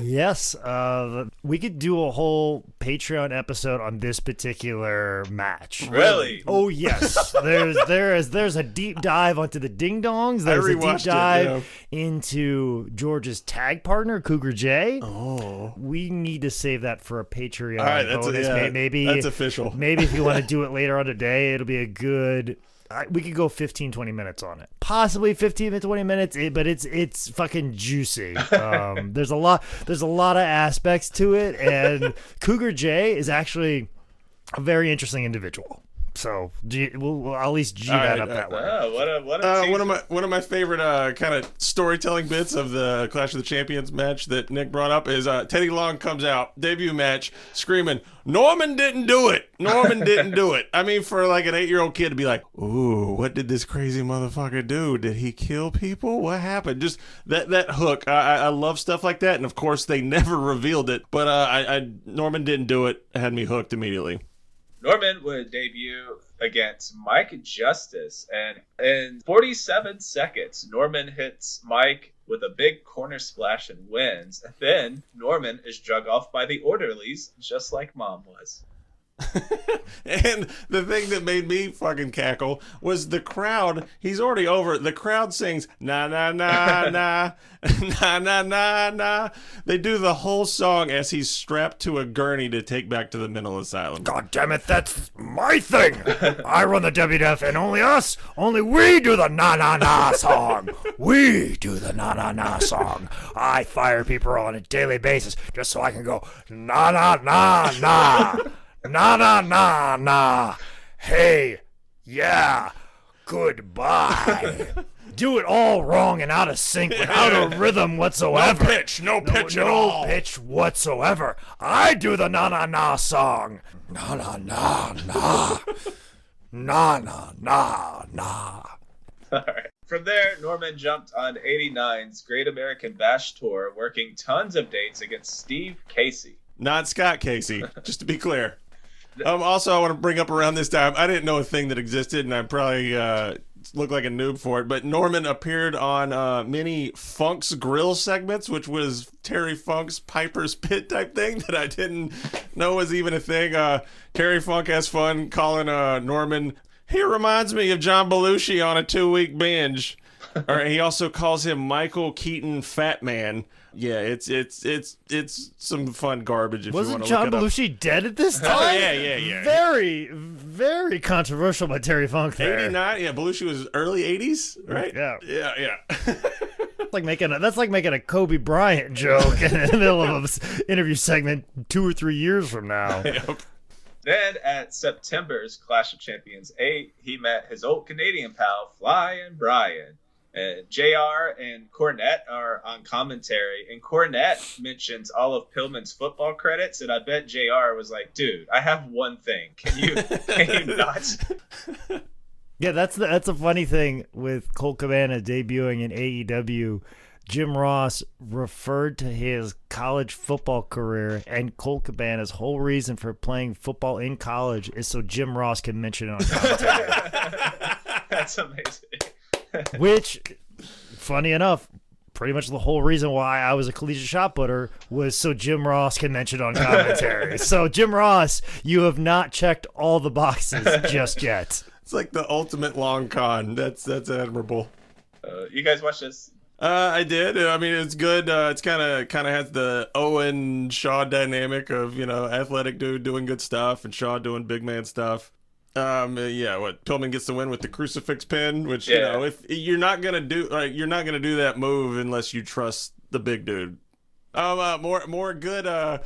Yes, uh, we could do a whole Patreon episode on this particular match. Really? Oh yes, there's there is there's a deep dive onto the ding dongs. There's a deep rewatched it, dive into George's tag partner Cougar J. Oh. We need to save that for a Patreon All right, that's a- yeah, maybe that's official. Maybe if you want to do *laughs* it later on today, it'll be a good. I- We could go 15, 20 minutes on it. Possibly 15 to 20 minutes, but it's it's fucking juicy. Um, *laughs* there's a lot there's a lot of aspects to it, and Cougar J is actually a very interesting individual. So G, we'll, we'll at least G All that right, up all that way. Oh, what a what a Uh, one of my one of my favorite uh, kind of storytelling bits of the Clash of the Champions match that Nick brought up is uh, Teddy Long comes out debut match screaming Norman didn't do it! Norman *laughs* didn't do it! I mean for like an eight year old kid to be like ooh what did this crazy motherfucker do? Did he kill people? What happened? Just that that hook. I, I I love stuff like that and of course they *laughs* never revealed it but uh, I, I Norman didn't do it had me hooked immediately Norman would debut against Mike Justice, and in 47 seconds, Norman hits Mike with a big corner splash and wins. Then Norman is drug off by the orderlies, just like Mom was. *laughs* And the thing that made me fucking cackle was the crowd. He's already over. it. The crowd sings na na na *laughs* na na na na na. They do the whole song as he's strapped to a gurney to take back to the mental asylum. God damn it, that's my thing. I run the WWF and only us, only we do the na na na song. We do the na na na song. I fire people on a daily basis just so I can go na na na na. Na na na na. Hey, yeah, goodbye. *laughs* Do it all wrong and out of sync without a rhythm whatsoever. No pitch, no pitch no, at no all. pitch whatsoever. I do the na na na song. Na na na na. Na na na na. All right. From there, Norman jumped on 89's Great American Bash Tour, working tons of dates against Steve Casey. Not Scott Casey, just to be clear. Um, also, I want to bring up around this time, I didn't know a thing that existed, and I probably uh, like a noob for it. But Norman appeared on uh, many Funk's Grill segments, which was Terry Funk's Piper's Pit type thing that I didn't know was even a thing. Uh, Terry Funk has fun calling uh, Norman. He reminds me of John Belushi on a two-week binge. Or he also calls him Michael Keaton Fat Man. Yeah, it's it's it's it's some fun garbage if Wasn't want to John look it up. Belushi dead at this *laughs* time? Oh, yeah, yeah, yeah. Very, very controversial by Terry Funk 89 yeah belushi was early 80s right Yeah. yeah yeah *laughs* That's like making a, that's like making a Kobe Bryant joke in the middle of an interview segment two or three years from now. *laughs* Then at September's Clash of Champions 8, he met his old Canadian pal, Flying Brian. And JR and Cornette are on commentary, and Cornette mentions all of Pillman's football credits, and I bet JR was like, dude, I have one thing. Can you, can you *laughs* not? Yeah, that's the, that's a funny thing with Colt Cabana debuting in AEW. Jim Ross referred to his college football career, and Colt Cabana's whole reason for playing football in college is so Jim Ross can mention it on commentary. *laughs* That's amazing. Which, funny enough, pretty much the whole reason why I was a collegiate shot putter was so Jim Ross can mention on commentary. *laughs* so Jim Ross, you have not checked all the boxes just yet. *laughs* It's like the ultimate long con. That's that's admirable. Uh, you guys watch this? Uh, I did. I mean, it's good. Uh, it's kind of kind of has the Owen Shaw dynamic of you know athletic dude doing good stuff and Shaw doing big man stuff. Um, uh, yeah. What Pillman gets the win with the crucifix pin, which you know if you're not gonna do like you're not gonna do that move unless you trust the big dude. Um, uh, more more good uh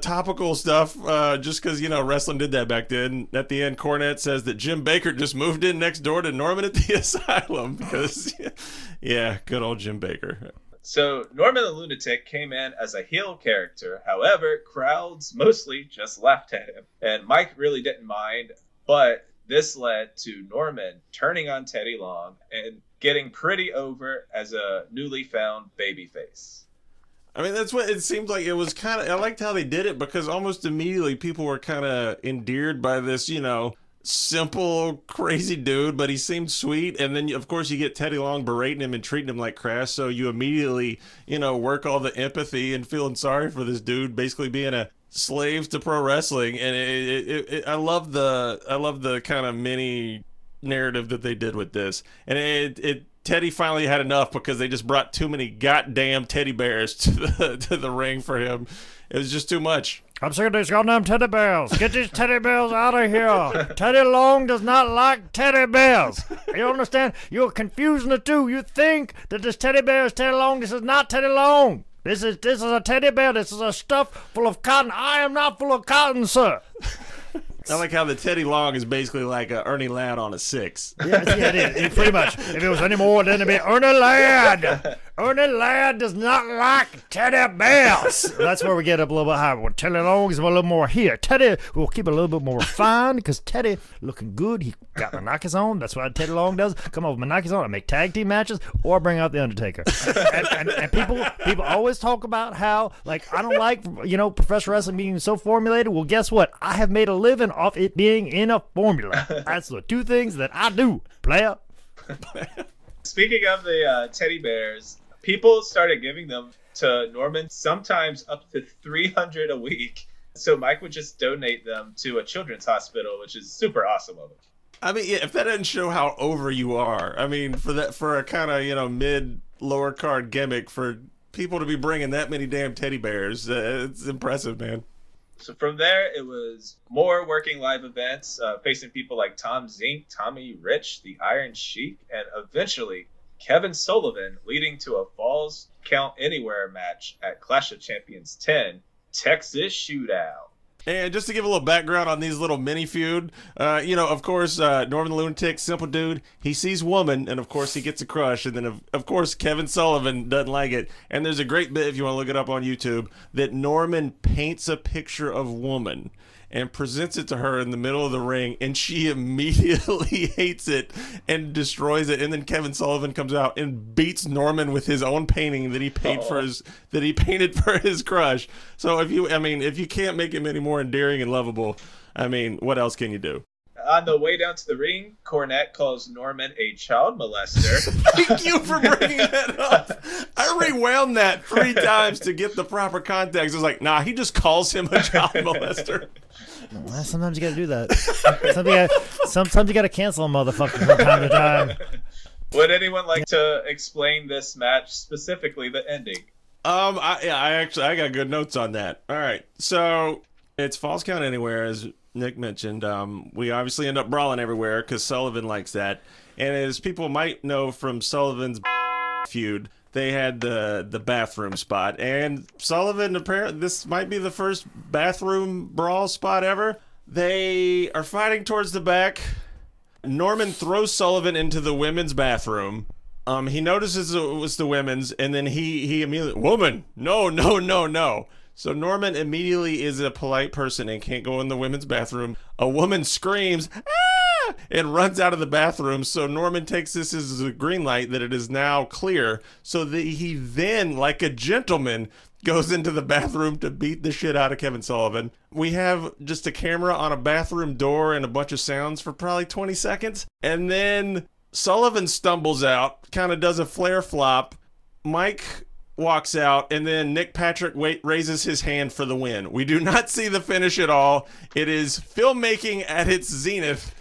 topical stuff. Uh, just because you know wrestling did that back then. At the end, Cornette says that Jim Baker just moved in next door to Norman at the *laughs* asylum because *laughs* yeah, good old Jim Baker. So Norman the Lunatic came in as a heel character. However, crowds mostly just laughed at him, and Mike really didn't mind. But this led to Norman turning on Teddy Long and getting pretty over as a newly found babyface. I mean, that's what it seemed like. It was kind of. I liked how they did it because almost immediately people were kind of endeared by this, you know, simple, crazy dude, but he seemed sweet. And then, of course, you get Teddy Long berating him and treating him like crass. So you immediately, you know, work all the empathy and feeling sorry for this dude, basically being a slave to pro wrestling. And it, it, it, it, I love the, I love the kind of mini narrative that they did with this. And it, it, Teddy finally had enough because they just brought too many goddamn teddy bears *laughs* to the to the ring for him. It was just too much. I'm sick of these goddamn teddy bears. Get these teddy bears out of here. Teddy Long does not like teddy bears. You understand? You're confusing the two. You think that this teddy bear is Teddy Long. This is not Teddy Long. This is this is a teddy bear. This is a stuff full of cotton. I am not full of cotton, sir. I like how the Teddy Long is basically like a Ernie Ladd on a six. Yeah, yeah, it is. It pretty much. If it was any more, then it'd be Ernie Ladd. Ernie Ladd does not like teddy bears. That's where we get up a little bit higher. Well, Teddy Long is a little more here. Teddy, we'll keep it a little bit more refined because Teddy looking good. He got Menakis on. That's what Teddy Long does. Come over with Menakis on and make tag team matches or bring out the Undertaker. and, and, and people people always talk about how like I don't like you know professional wrestling being so formulated. Well, guess what? I have made a living off it being in a formula. *laughs* That's the two things that I do, player. Speaking of the uh, teddy bears, people started giving them to Norman, sometimes up to 300 a week. So Mike would just donate them to a children's hospital, which is super awesome of him. I mean, yeah, if that doesn't show how over you are, I mean, for that for a kind of you know mid lower card gimmick for people to be bringing that many damn teddy bears, uh, it's impressive, man. So from there, it was more working live events, uh, facing people like Tom Zenk, Tommy Rich, the Iron Sheik, and eventually Kevin Sullivan, leading to a Falls Count Anywhere match at Clash of Champions 10, Texas Shootout. And just to give a little background on these little mini feud, uh, you know, of course, uh, Norman the Lunatic, simple dude, he sees woman, and of course he gets a crush, and then of, of course Kevin Sullivan doesn't like it. And there's a great bit if you want to look it up on YouTube that Norman paints a picture of woman and presents it to her in the middle of the ring, and she *laughs* immediately *laughs* hates it and destroys it. And then Kevin Sullivan comes out and beats Norman with his own painting that he paid for his that he *laughs* painted for his crush. So if you, I mean, if you can't make him any more endearing and lovable, I mean, what else can you do? On the way down to the ring, Cornette calls Norman a child molester. *laughs* Thank you for bringing that up. I rewound that three *laughs* times to get the proper context. I was like, nah, he just calls him a child *laughs* molester. Well, sometimes you gotta do that. Sometimes you gotta, sometimes you gotta cancel a motherfucker from time to time. Would anyone like to explain this match, specifically the ending? Um, I yeah, I actually I got good notes on that. All right, so it's falls count anywhere, as Nick mentioned. Um, we obviously end up brawling everywhere because Sullivan likes that, and as people might know from Sullivan's *laughs* feud, they had the the bathroom spot, and Sullivan apparently this might be the first bathroom brawl spot ever. They are fighting towards the back. Norman throws Sullivan into the women's bathroom. Um, he notices it was the women's, and then he he immediately, woman, no, no, no, no. So Norman immediately is a polite person and can't go in the women's bathroom. A woman screams, ah, and runs out of the bathroom. So Norman takes this as a green light that it is now clear. So that he then, like a gentleman, goes into the bathroom to beat the shit out of Kevin Sullivan. We have just a camera on a bathroom door and a bunch of sounds for probably 20 seconds. And then Sullivan stumbles out, kind of does a Flair flop. Mike walks out, and then Nick Patrick wait, raises his hand for the win. We do not see the finish at all. It is filmmaking at its zenith,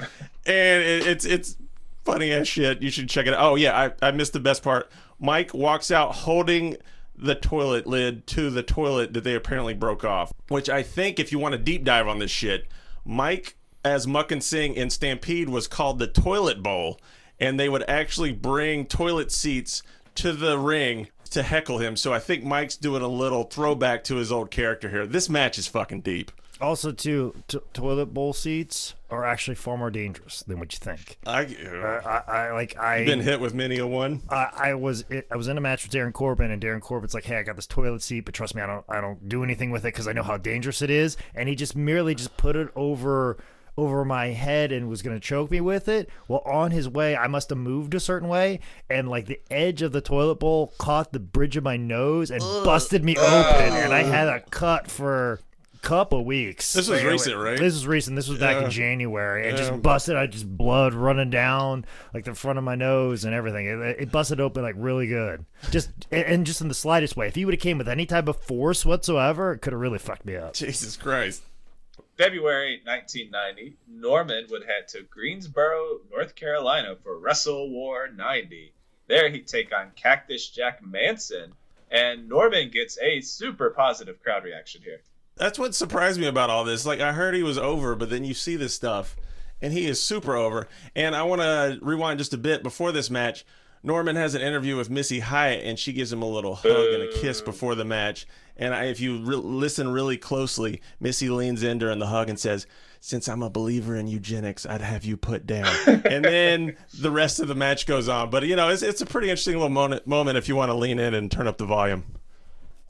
and it, it's it's funny as shit. You should check it out. Oh yeah, I, I missed the best part. Mike walks out holding the toilet lid to the toilet that they apparently broke off. Which I think, if you want to deep dive on this shit, Mike as Makhan Singh in Stampede was called the toilet bowl, and they would actually bring toilet seats to the ring to heckle him. So I think Mike's doing a little throwback to his old character here. This match is fucking deep. Also, too, t- toilet bowl seats are actually far more dangerous than what you think. I, Uh, I, I like I been hit with many a one. I, I was I was in a match with Darren Corbin, and Darren Corbin's like, "Hey, I got this toilet seat, but trust me, I don't I don't do anything with it because I know how dangerous it is." And he just merely just put it over over my head and was going to choke me with it. Well, on his way, I must have moved a certain way, and like the edge of the toilet bowl caught the bridge of my nose and busted me open, and I had a cut for a couple weeks. This was Like, recent, right? This was recent. This was back Yeah. in January. It Yeah. just busted. I just blood running down like the front of my nose and everything. It, it busted open like really good. Just and- and just in the slightest way. If he would have came with any type of force whatsoever, it could have really fucked me up. Jesus Christ. February 1990, Norman would head to Greensboro, North Carolina for WrestleWar 90. There he'd take on Cactus Jack Manson, and Norman gets a super positive crowd reaction here. That's what surprised me about all this. Like I heard he was over, but then you see this stuff, and he is super over. And I want to rewind just a bit before this match. Norman has an interview with Missy Hyatt, and she gives him a little hug and a kiss before the match. And I, if you re- listen really closely, Missy leans in during the hug and says, "Since I'm a believer in eugenics, I'd have you put down." *laughs* and then the rest of the match goes on. But you know, it's it's a pretty interesting little moment, moment if you want to lean in and turn up the volume.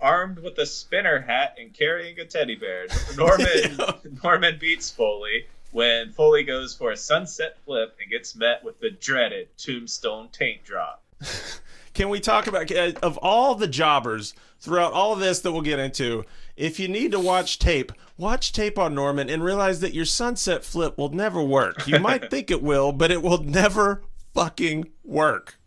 Armed with a spinner hat and carrying a teddy bear, *laughs* Norman *laughs* Norman beats Foley when Foley goes for a sunset flip and gets met with the dreaded tombstone taint drop. Can we talk about uh, of all the jobbers throughout all of this that we'll get into? If you need to watch tape, watch tape on Norman and realize that your sunset flip will never work. You might *laughs* think it will, but it will never fucking work.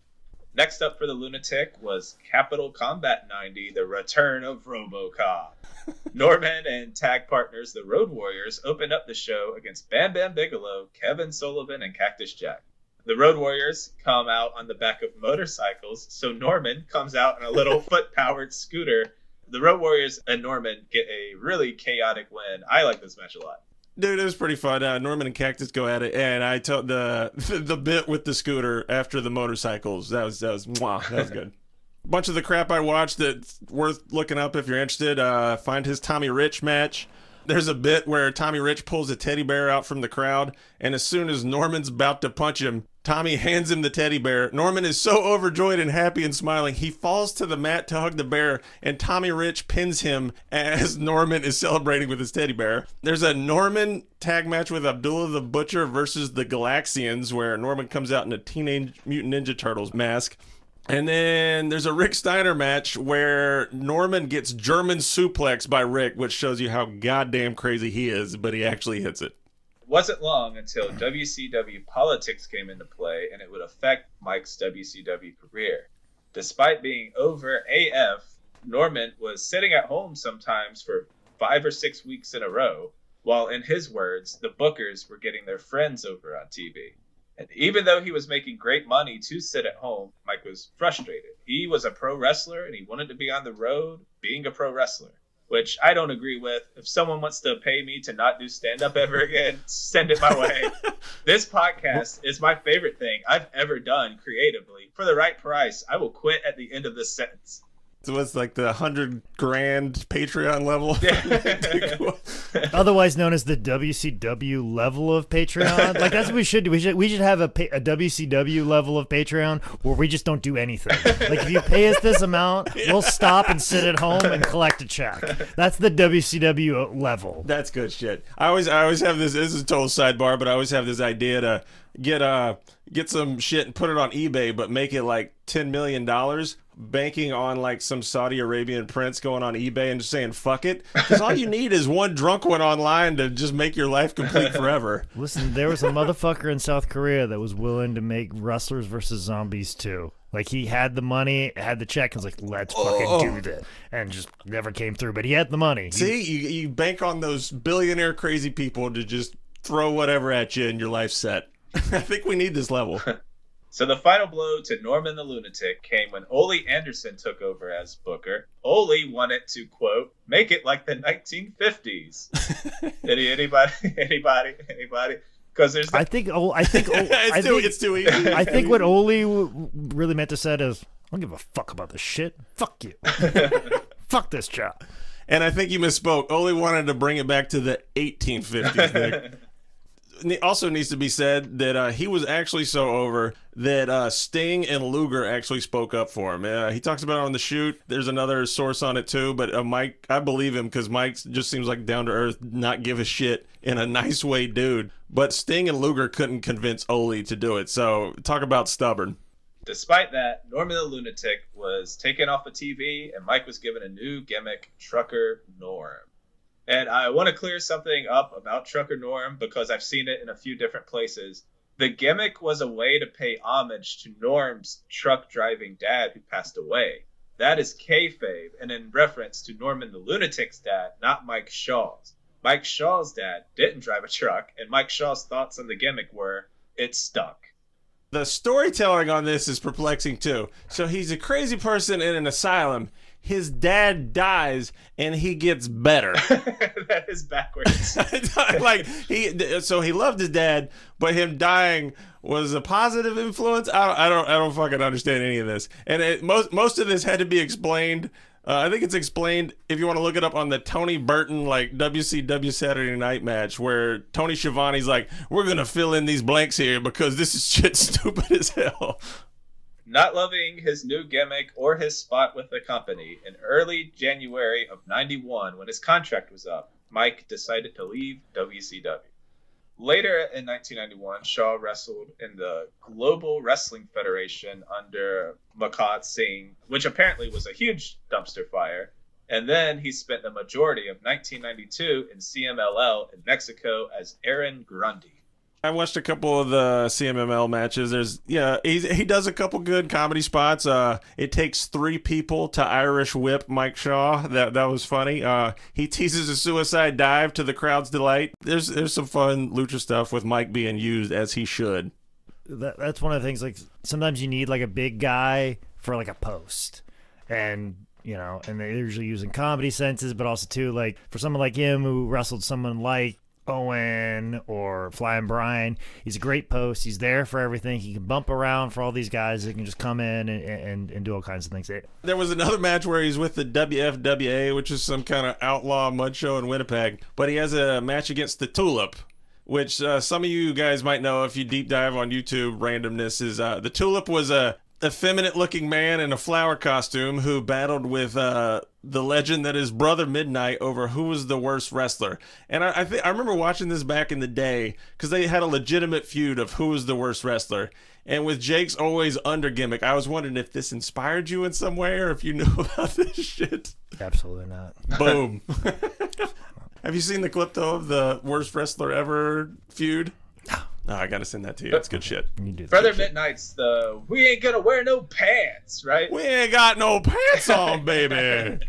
Next up for the Lunatic was Capital Combat 90, the return of Robocop. *laughs* Norman and tag partners, the Road Warriors, opened up the show against Bam Bam Bigelow, Kevin Sullivan, and Cactus Jack. The Road Warriors come out on the back of motorcycles, so Norman comes out in a little *laughs* foot powered scooter. The Road Warriors and Norman get a really chaotic win. I like this match a lot. Dude, it was pretty fun. Uh, Norman and Cactus go at it, and I told the *laughs* the bit with the scooter after the motorcycles. That was that was mwah, that was good. *laughs* Bunch of the crap I watched that's worth looking up if you're interested. Uh, find his Tommy Rich match. There's a bit where Tommy Rich pulls a teddy bear out from the crowd, and as soon as Norman's about to punch him, Tommy hands him the teddy bear. Norman is so overjoyed and happy and smiling, he falls to the mat to hug the bear, and Tommy Rich pins him as *laughs* Norman is celebrating with his teddy bear. There's a Norman tag match with Abdullah the Butcher versus the Galaxians, where Norman comes out in a Teenage Mutant Ninja Turtles mask. And then there's a Rick Steiner match where Norman gets German suplex by Rick, which shows you how goddamn crazy he is, but he actually hits it. It wasn't long until WCW politics came into play and it would affect Mike's WCW career. Despite being over AF, Norman was sitting at home sometimes for five or six weeks in a row, while in his words, the bookers were getting their friends over on TV. And even though he was making great money to sit at home, Mike was frustrated. He was a pro wrestler and he wanted to be on the road being a pro wrestler. which I don't agree with. If someone wants to pay me to not do stand up ever again, send it my way. *laughs* this podcast is my favorite thing I've ever done creatively. For the right price, I will quit at the end of this sentence. So it's like the hundred grand Patreon level. *laughs* Otherwise known as the WCW level of Patreon. Like that's what we should do. We should we should have a, a WCW level of Patreon where we just don't do anything. Like if you pay us this amount, *laughs* we'll stop and sit at home and collect a check. That's the WCW level. That's good shit. I always I always have this this is a total sidebar, but I always have this idea to get uh get some shit and put it on eBay, but make it like ten million dollars, banking on like some Saudi Arabian prince going on eBay and just saying fuck it, because all you need is one drunk one online to just make your life complete forever. *laughs* Listen, there was a motherfucker in South Korea that was willing to make Wrestlers versus Zombies too. Like he had the money, had the check, and was like, "Let's fucking do this," and just never came through. But he had the money. See, you you bank on those billionaire crazy people to just throw whatever at you and your life's set. *laughs* I think we need this level. *laughs* So the final blow to Norman the Lunatic came when Ole Anderson took over as Booker. Ole wanted to quote make it like the 1950s. *laughs* Any anybody *laughs* anybody anybody? Because there's I think. Oh, I think. Oh, *laughs* I too, think. it's too easy. I think what Ole w- really meant to said is, "I don't give a fuck about this shit. Fuck you. fuck this job." And I think you misspoke. Ole wanted to bring it back to the 1850s. Also needs to be said that uh, he was actually so over that uh, Sting and Luger actually spoke up for him. Uh, he talks about it on the shoot. There's another source on it too, but uh, Mike, I believe him because Mike just seems like down to earth, not give a shit in a nice way, dude. But Sting and Luger couldn't convince Ole to do it. So talk about stubborn. Despite that, Norman the Lunatic was taken off the TV and Mike was given a new gimmick, Trucker Norm. And I want to clear something up about Trucker Norm because I've seen it in a few different places. The gimmick was a way to pay homage to Norm's truck driving dad who passed away. That is kayfabe and in reference to Norman the Lunatic's dad, not Mike Shaw's. Mike Shaw's dad didn't drive a truck, and Mike Shaw's thoughts on the gimmick were, it stuck. the storytelling on this is perplexing too. So he's a crazy person in an asylum. His dad dies and he gets better. *laughs* that is backwards. *laughs* like he, so he loved his dad, but him dying was a positive influence. I don't, I don't, I don't fucking understand any of this. And it, most, most of this had to be explained. Uh, I think it's explained if you want to look it up on the Tony Burton like WCW Saturday Night match where Tony Schiavone's like, "We're gonna fill in these blanks here because this is shit *laughs* stupid as hell." Not loving his new gimmick or his spot with the company, in early January of 91, when his contract was up, Mike decided to leave WCW. Later in 1991, Shaw wrestled in the Global Wrestling Federation under Makhan Singh, which apparently was a huge dumpster fire. And then he spent the majority of 1992 in CMLL in Mexico as Aaron Grundy. I watched a couple of the CMML matches. There's yeah, he he does a couple good comedy spots. Uh, it takes three people to Irish whip Mike Shaw. That that was funny. Uh, he teases a suicide dive to the crowd's delight. There's there's some fun lucha stuff with Mike being used as he should. That, that's one of the things. Like sometimes you need like a big guy for like a post, and you know, and they're usually using comedy senses, but also too like for someone like him who wrestled someone like Owen or Flying Brian. He's a great post. He's there for everything. He can bump around for all these guys that can just come in and, and, and do all kinds of things. There was another match where he's with the WFWA, which is some kind of outlaw mud show in Winnipeg, but he has a match against the Tulip. Which uh, some of you guys might know if you deep dive on YouTube. Randomness is uh, the Tulip was a effeminate looking man in a flower costume who battled with uh, the legend that is Brother Midnight over who was the worst wrestler. And I I, th- I remember watching this back in the day because they had a legitimate feud of who was the worst wrestler. And with Jake's always under gimmick, I was wondering if this inspired you in some way or if you *laughs* knew about this shit. Absolutely not. Boom. *laughs* *laughs* Have you seen the clip though of the worst wrestler ever feud? No. I gotta send that to you. That's good shit. You do Brother Midnight's the we ain't gonna wear no pants, right? We ain't got no pants on, *laughs* baby.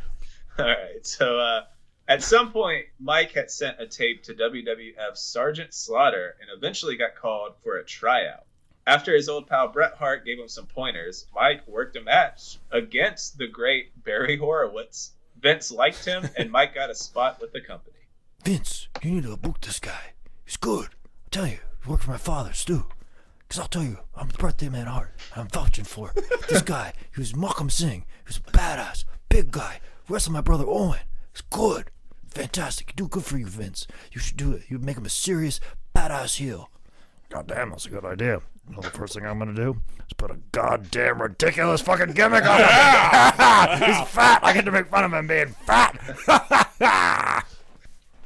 All right. So uh, at some point, Mike had sent a tape to WWF Sergeant Slaughter and eventually got called for a tryout. After his old pal Bret Hart gave him some pointers, Mike worked a match against the great Barry Horowitz. Vince liked him, *laughs* and Mike got a spot with the company. Vince, you need to book this guy. He's good. I tell you, he worked for my father, Stu. Cause I'll tell you, I'm the birthday man Art. I'm vouching for it. *laughs* this guy, he was Malcolm Singh. He was a badass, big guy. Wrestled my brother Owen. He's good. Fantastic. You do good for you, Vince. You should do it. You'd make him a serious, badass heel. God damn, that's a good idea. You know, the first thing I'm gonna do is put a goddamn ridiculous fucking gimmick on him. *laughs* *laughs* He's fat. I get to make fun of him being fat.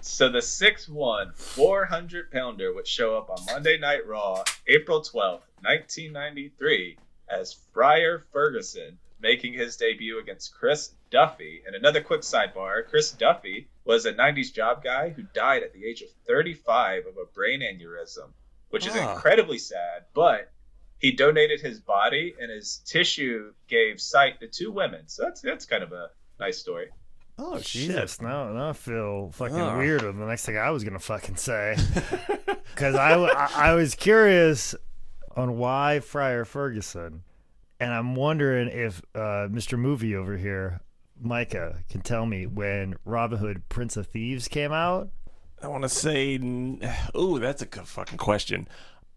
So the 6'1", 400 pounder would show up on Monday Night Raw, April 12th, 1993, as Friar Ferguson, making his debut against Chris Duffy. And another quick sidebar Chris Duffy was a 90s job guy who died at the age of 35 of a brain aneurysm, which is Ah. incredibly sad, but he donated his body and his tissue gave sight to two women. So that's, that's kind of a nice story. Oh Jesus, now, now I feel fucking weird with the next thing I was gonna fucking say. *laughs* Because I I was curious on why Friar Ferguson, and I'm wondering if uh, Mr. Movie over here, Micah, can tell me when Robin Hood Prince of Thieves came out. I want to say, ooh, that's a good fucking question.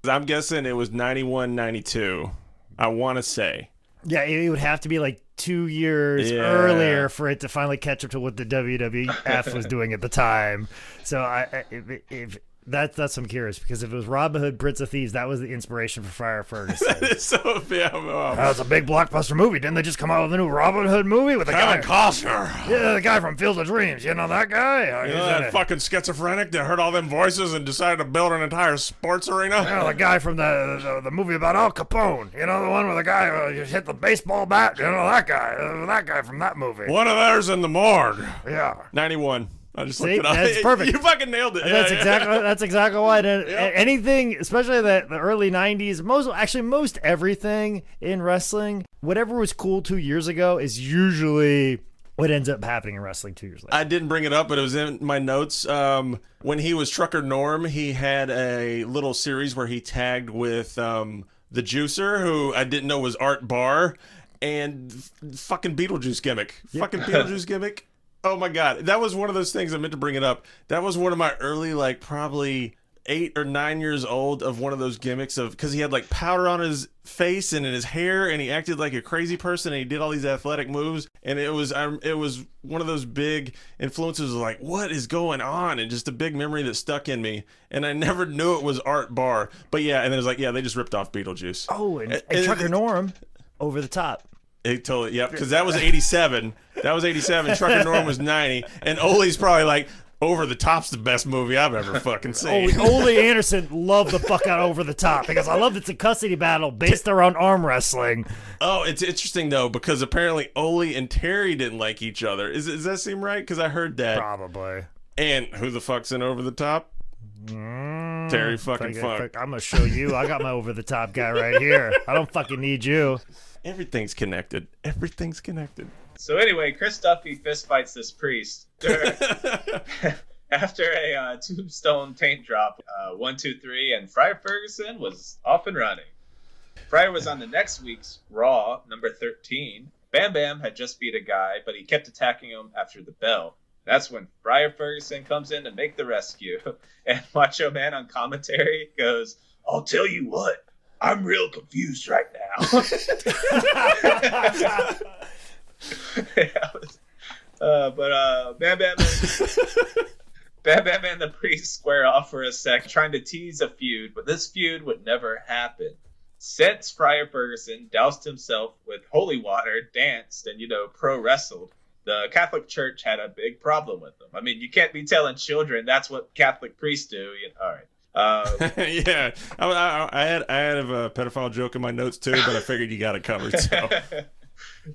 I'm guessing it was 91, 92. I want to say. Yeah, it would have to be like two years Yeah. earlier for it to finally catch up to what the WWF was doing at the time. So I, if, if that, that's I'm curious because if it was Robin Hood, Prince of Thieves, that was the inspiration for Friar Ferguson. *laughs* that is so, yeah, oh, That was a big blockbuster movie. Didn't they just come out with a new Robin Hood movie with the guy? Kevin Costner. Yeah, the guy from Field of Dreams. You know that guy? Oh, You know in that fucking schizophrenic that heard all them voices and decided to build an entire sports arena? Yeah, the guy from the, the the movie about Al Capone. You know the one where the guy uh, just hit the baseball bat. You know that guy. Uh, that guy from that movie. One of theirs in the morgue. Yeah. 91. I just See, looked it up. that's *laughs* perfect. You fucking nailed it. And that's Yeah, yeah. exactly that's exactly why. And anything, especially the the early '90s, most actually most everything in wrestling, whatever was cool two years ago, is usually what ends up happening in wrestling two years later. I didn't bring it up, but it was in my notes. Um, when he was Trucker Norm, he had a little series where he tagged with um, the Juicer, who I didn't know was Art Barr, and f- fucking Beetlejuice gimmick. Fucking Beetlejuice gimmick. Oh my god, that was one of those things I meant to bring it up. That was one of my early, like probably eight or nine years old of one of those gimmicks of because he had like powder on his face and in his hair and he acted like a crazy person and he did all these athletic moves and it was um, it was one of those big influences of like what is going on? And just a big memory that stuck in me and I *laughs* never knew it was Art Barr, but yeah and then it was like yeah they just ripped off Beetlejuice. Oh, and, and- and Trucker Norm, over the top. it totally yep because that was 87 that was 87 Trucker Norm was 90 and Ole's probably like over the top's the best movie I've ever fucking seen Ole, Ole Anderson loved the fuck out over the top because I love it's a custody battle based around arm wrestling. Oh, it's interesting though because apparently Ole and Terry didn't like each other. Is does that seem right? Because I heard that. Probably. And who the fuck's in over the top? Mm, Terry fucking Funk, fuck. fuck, I'm gonna show you. I got my over the top guy right here. I don't fucking need you. Everything's connected. Everything's connected. So anyway, Chris Duffy fistfights this priest *laughs* *laughs* after a uh, tombstone taint drop. Uh, one, two, three, and Friar Ferguson was off and running. Friar was on the next week's Raw, number 13. Bam Bam had just beat a guy, but he kept attacking him after the bell. That's when Friar Ferguson comes in to make the rescue. *laughs* And Macho Man on commentary goes, I'll tell you what, I'm real confused right now. *laughs* Uh, but uh, Bam Bam and, *laughs* Bam Bam and the priest square off for a sec, trying to tease a feud, but this feud would never happen. Since Friar Ferguson doused himself with holy water, danced, and you know pro wrestled, the Catholic Church had a big problem with him. I mean, you can't be telling children that's what Catholic priests do. You all right. Uh, *laughs* yeah, I, I, I had I had a pedophile joke in my notes too, but I figured you got it covered. So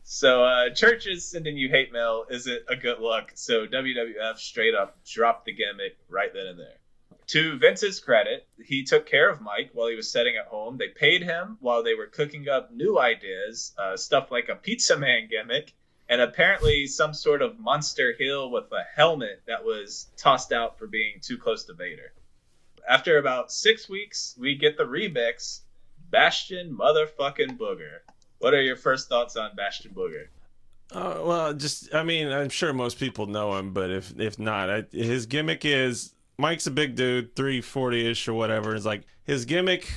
so uh, churches sending you hate mail isn't a good look. So WWF straight up dropped the gimmick right then and there. To Vince's credit, he took care of Mike while he was sitting at home. They paid him while they were cooking up new ideas, uh, stuff like a pizza man gimmick, and apparently some sort of monster heel with a helmet that was tossed out for being too close to Vader. After about six weeks, we get the remix, Bastion motherfucking Booger. What are your first thoughts on Bastion Booger? Uh, well, just I mean, I'm sure most people know him, but if if not, I, his gimmick is Mike's a big dude, 340 ish or whatever. It's like his gimmick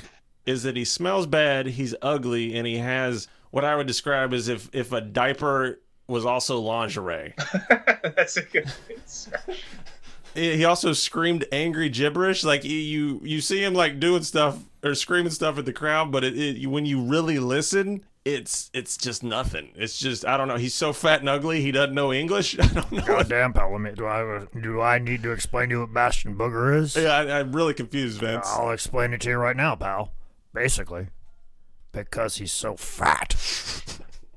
is that he smells bad, he's ugly, and he has what I would describe as if if a diaper was also lingerie. *laughs* That's a good *laughs* answer. he also screamed angry gibberish. Like you you, you see him like doing stuff or screaming stuff at the crowd, but it, it when you really listen, it's it's just nothing. It's just I don't know. He's so fat and ugly. He doesn't know English. *laughs* I don't know. Goddamn, pal. Let me, do I do I need to explain to you what Bastion Booger is? Yeah, I, I'm really confused, Vince. I'll explain it to you right now, pal. Basically, because he's so fat,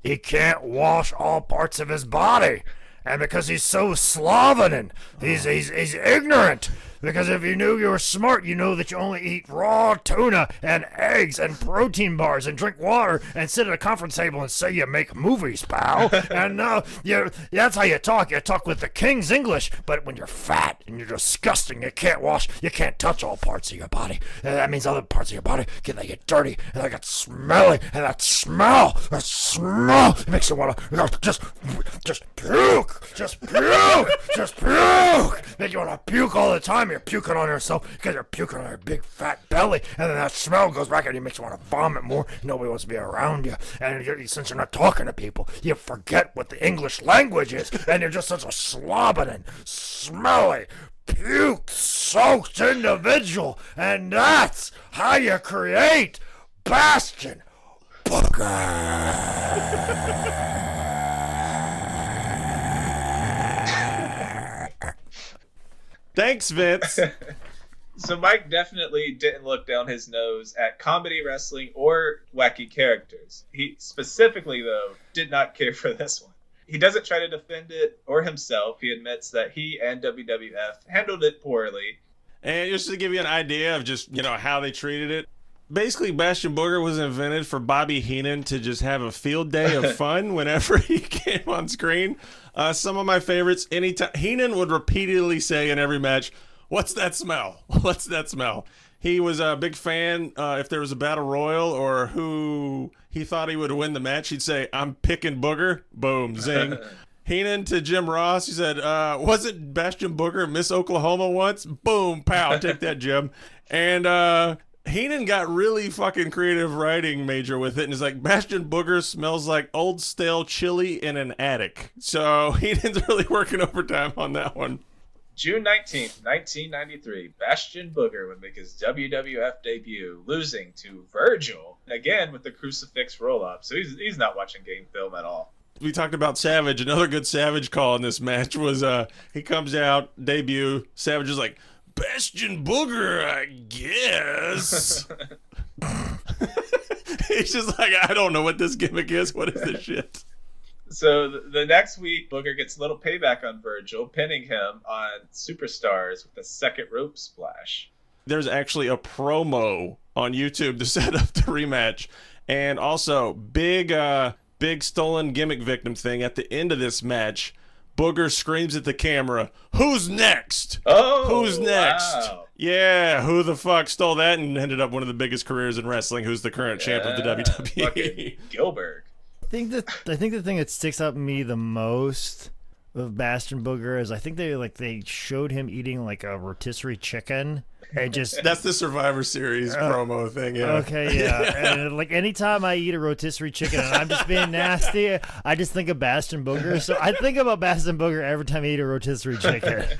he can't wash all parts of his body, and because he's so slovenly, he's he's he's ignorant. Because if you knew you were smart, you know that you only eat raw tuna and eggs and protein bars and drink water and sit at a conference table and say you make movies, pal. *laughs* and uh, you, that's how you talk. You talk with the king's English. But when you're fat and you're disgusting, you can't wash, you can't touch all parts of your body. And that means other parts of your body get they get dirty and they get smelly. And that smell, that smell, it makes you want to just, just puke, just puke, just puke. Make you want to puke all the time. You're puking on yourself. Because you're puking on your big fat belly, and then that smell goes back and it makes you want to vomit more. Nobody wants to be around you, and you're, since you're not talking to people, you forget what the English language is, and you're just such a slobbering, smelly, puke-soaked individual, and that's how you create Bastion *laughs* Thanks, Vince. *laughs* So Mike definitely didn't look down his nose at comedy wrestling or wacky characters. He specifically though did not care for this one. He doesn't try to defend it or himself. He admits that he and WWF handled it poorly. And just to give you an idea of just, you know, how they treated it, basically Bastion Booger was invented for Bobby Heenan to just have a field day of *laughs* fun whenever *laughs* he came on screen. Uh, some of my favorites, anytime Heenan would repeatedly say in every match, What's that smell? *laughs* What's that smell? He was a big fan. Uh, if there was a battle royal or who he thought he would win the match, he'd say, I'm picking Booger. Boom, zing. Heenan to Jim Ross. He said, uh, "Wasn't Bastion Booger Miss Oklahoma once?" Boom, pow, take that, Jim. And uh, Heenan got really fucking creative writing major with it, and it's like Bastion Booger smells like old stale chili in an attic. So *laughs* Heenan's really working overtime on that one. June 19th, 1993, Bastion Booger would make his WWF debut, losing to Virgil, again with the crucifix roll up. So he's, he's not watching game film at all. We talked about Savage. Another good Savage call in this match was uh he comes out debut. Savage is like Bastion Booger, I guess. *laughs* He's just like I don't know what this gimmick is. What is this shit? So the, the next week, Booger gets a little payback on Virgil, pinning him on Superstars with a second rope splash. There's actually a promo on YouTube to *laughs* set up the rematch, and also big uh big stolen gimmick victim thing at the end of this match. Booger screams at the camera, "Who's next? Oh, Who's next? wow. Yeah, who the fuck stole that and ended up one of the biggest careers in wrestling? Who's the current champ of the WWE? fucking Goldberg. I think that I think the thing that sticks out me the most of Bastion Booger is I think they like they showed him eating like a rotisserie chicken and just *laughs* That's the Survivor Series uh, promo thing. Yeah. Okay, yeah. *laughs* and uh, like anytime I eat a rotisserie chicken and I'm just being nasty, I just think of Bastion Booger. So I think about Bastion Booger every time I eat a rotisserie chicken. *laughs*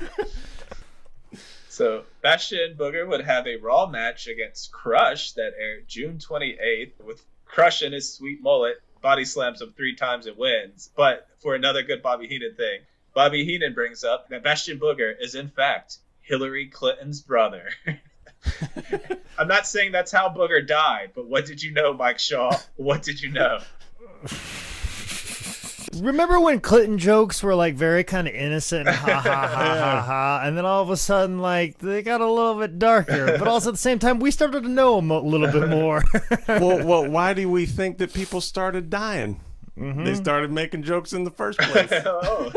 So Bastion Booger would have a Raw match against Crush that aired June 28th with Crush and his sweet mullet body slams him three times and wins. But for another good Bobby Heenan thing, Bobby Heenan brings up that Bastion Booger is in fact Hillary Clinton's brother. *laughs* I'm not saying that's how Booger died, but what did you know, Mike Shaw? What did you know? Remember when Clinton jokes were like very kind of innocent and ha ha ha *laughs* ha ha, and then all of a sudden like they got a little bit darker, but also at the same time we started to know him a little bit more. *laughs* well, well, why do we think that people started dying? They mm-hmm. started making jokes in the first place. oh.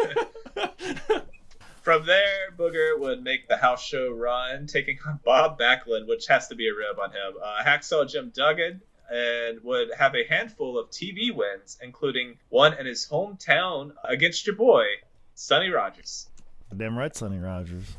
From there, Booger would make the house show run, taking on Bob Backlund, which has to be a rib on him. Uh, Hacksaw Jim Duggan and would have a handful of TV wins, including one in his hometown against your boy, Sonny Rogers. Damn right, Sonny Rogers.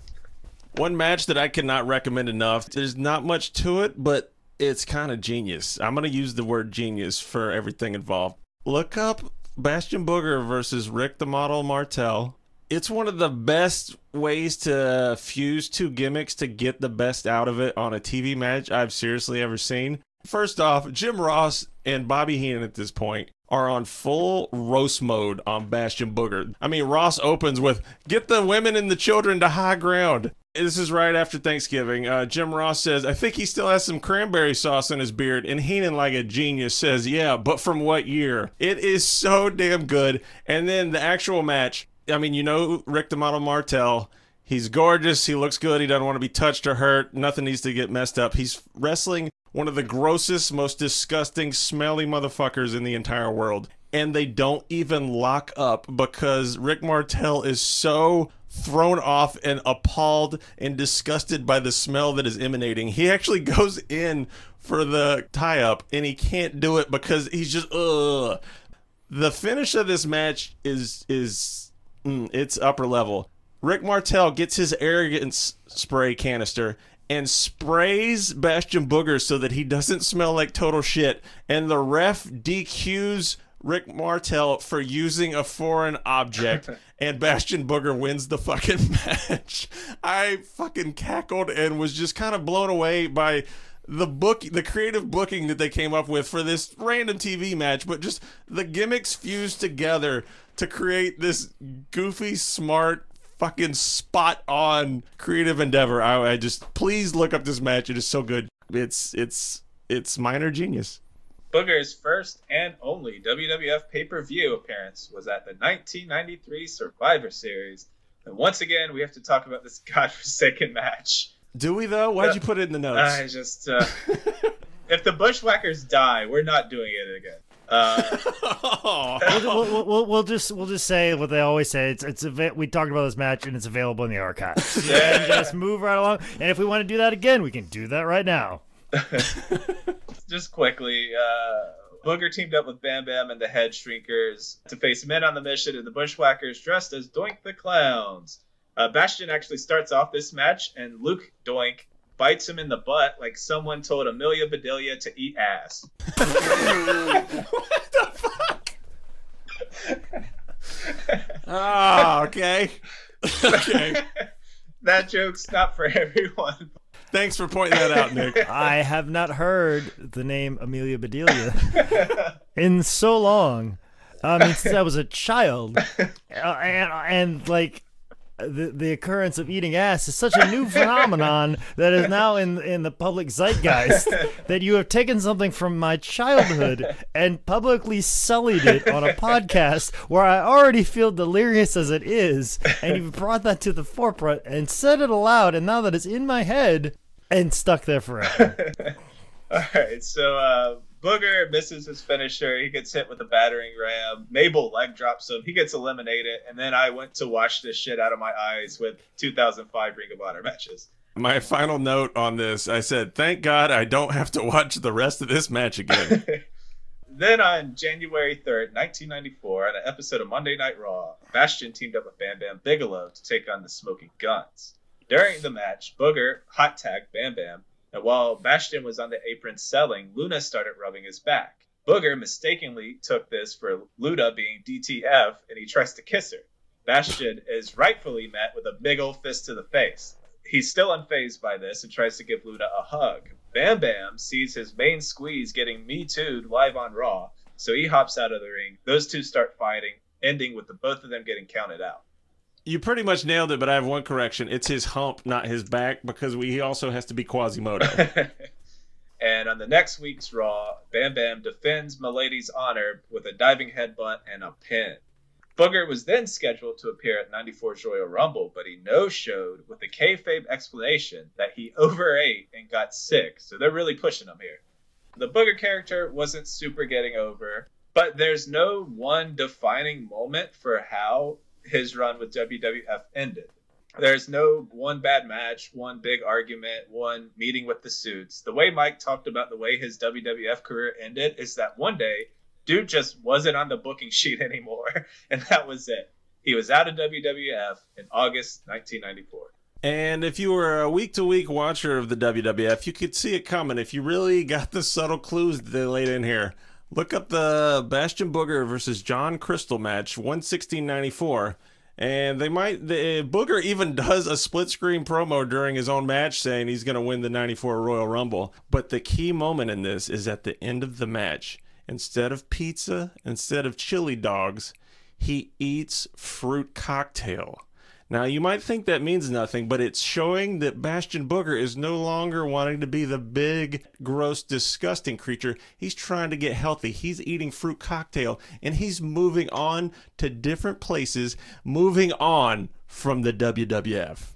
One match that I cannot recommend enough. There's not much to it, but it's kind of genius. I'm going to use the word genius for everything involved. Look up Bastion Booger versus Rick the Model Martel. It's one of the best ways to fuse two gimmicks to get the best out of it on a TV match I've seriously ever seen. First off, Jim Ross and Bobby Heenan at this point are on full roast mode on Bastion Booger. I mean, Ross opens with, Get the women and the children to high ground. This is right after Thanksgiving. Uh, Jim Ross says, I think he still has some cranberry sauce in his beard. And Heenan, like a genius, says, Yeah, but from what year? It is so damn good. And then the actual match, I mean, you know Rick Model Martel. He's gorgeous. He looks good. He doesn't want to be touched or hurt. Nothing needs to get messed up. He's wrestling one of the grossest, most disgusting, smelly motherfuckers in the entire world. And they don't even lock up because Rick Martel is so thrown off and appalled and disgusted by the smell that is emanating. He actually *laughs* goes in for the tie up and he can't do it because he's just ugh. The finish of this match is is mm, it's upper level. Rick Martel gets his arrogance spray canister and sprays Bastion Booger so that he doesn't smell like total shit. And the ref DQs Rick Martel for using a foreign object, *laughs* and Bastion Booger wins the fucking *laughs* match. I fucking cackled and was just kind of blown away by the book the creative booking that they came up with for this random TV match, but just the gimmicks fused together to create this goofy, smart, fucking spot on creative endeavor. I, I just please look up this match. It is so good. It's it's it's minor genius. Booger's first and only WWF pay per view appearance was at the 1993 Survivor Series. And once again, we have to talk about this *laughs* godforsaken match. Do we though? Why'd you put it in the notes? I just, uh, *laughs* if the Bushwhackers die, we're not doing it again. Uh, *laughs* We'll, we'll, we'll, we'll just we'll just say what they always say. It's it's we talked about this match and it's available in the archives. *laughs* Yeah. just move right along. And if we want to do that again, we can do that right now. *laughs* just quickly, uh, Booger teamed up with Bam Bam and the Head Shrinkers to face men on the mission and the Bushwhackers dressed as Doink the Clowns. Uh, Bastion actually starts off this match, and Luke Doink bites him in the butt like someone told Amelia Bedelia to eat ass. What the fuck? Ah, okay. okay. *laughs* that joke's not for everyone. Thanks for pointing that out, Nick. *laughs* I have not heard the name Amelia Bedelia *laughs* in so long. I mean, since I was a child, uh, and, and like the the occurrence of eating ass is such a new *laughs* phenomenon that is now in in the public zeitgeist *laughs* that you have taken something from my childhood and publicly sullied it on a *laughs* podcast where I already feel delirious as it is, and you've brought that to the forefront and said it aloud, and now that it's in my head and stuck there forever. All right, so uh, Booger misses his finisher. He gets hit with a battering ram. Mabel leg drops him. He gets eliminated. And then I went to wash this shit out of my eyes with 2005 Ring of Honor matches. My final note on this I said, thank God I don't have to watch the rest of this match again. *laughs* Then on January 3rd, 1994, on an episode of Monday Night Raw, Bastion teamed up with Bam Bam Bigelow to take on the Smoking Guns. During the match, Booger hot tagged Bam Bam, and while Bastion was on the apron selling, Luna started rubbing his back. Booger mistakenly took this for Luna being DTF, and he tries to kiss her. Bastion is rightfully met with a big old fist to the face. He's still unfazed by this and tries to give Luna a hug. Bam Bam sees his main squeeze getting Me Too'd live on Raw, so he hops out of the ring. Those two start fighting, ending with the both of them getting counted out. You pretty much nailed it, but I have one correction. It's his hump, not his back, because we, he also has to be Quasimodo. *laughs* and on the next week's Raw, Bam Bam defends Milady's honor with a diving headbutt and a pin. Booger was then scheduled to appear at 94's Royal Rumble, but he no-showed with the kayfabe explanation that he overate and got sick, so they're really pushing him here. The Booger character wasn't super getting over, but there's no one defining moment for how his run with WWF ended. There's no one bad match, one big argument, one meeting with the suits. The way Mike talked about the way his WWF career ended is that one day, dude just wasn't on the booking sheet *laughs* anymore, and that was it. He was out of WWF in August 1994. And if you were a week to week watcher of the WWF, you could see it coming if you really got the subtle clues that they laid in here. Look up the Bastion Booger versus John Crystal match, 116.94. And they might, the, Booger even does a split screen promo during his own match saying he's going to win the 94 Royal Rumble. But the key moment in this is at the end of the match. Instead of pizza, instead of chili dogs, he eats fruit cocktail. Now, you might think that means nothing, but it's showing that Bastion Booger is no longer wanting to be the big, gross, disgusting creature. He's trying to get healthy. He's eating fruit cocktail and he's moving on to different places, moving on from the WWF.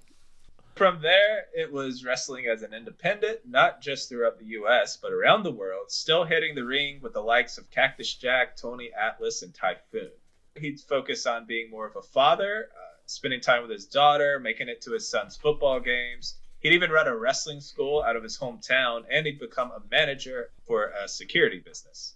From there, it was wrestling as an independent, not just throughout the US, but around the world, still hitting the ring with the likes of Cactus Jack, Tony Atlas, and Typhoon. He'd focus on being more of a father. Spending time with his daughter, making it to his son's football games. He'd even run a wrestling school out of his hometown, and he'd become a manager for a security business.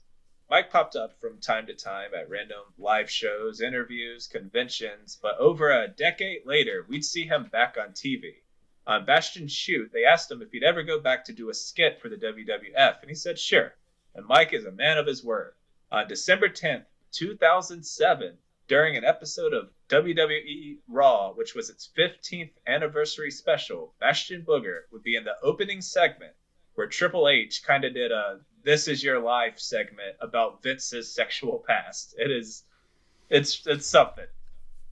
Mike popped up from time to time at random live shows, interviews, conventions, but over a decade later, we'd see him back on TV. On Bastion Shoot, they asked him if he'd ever go back to do a skit for the WWF, and he said sure. And Mike is a man of his word. On December 10th, 2007, during an episode of WWE Raw, which was its 15th anniversary special, Bastion Booger would be in the opening segment where Triple H kind of did a "This Is Your Life" segment about Vince's sexual past. It is, it's it's something.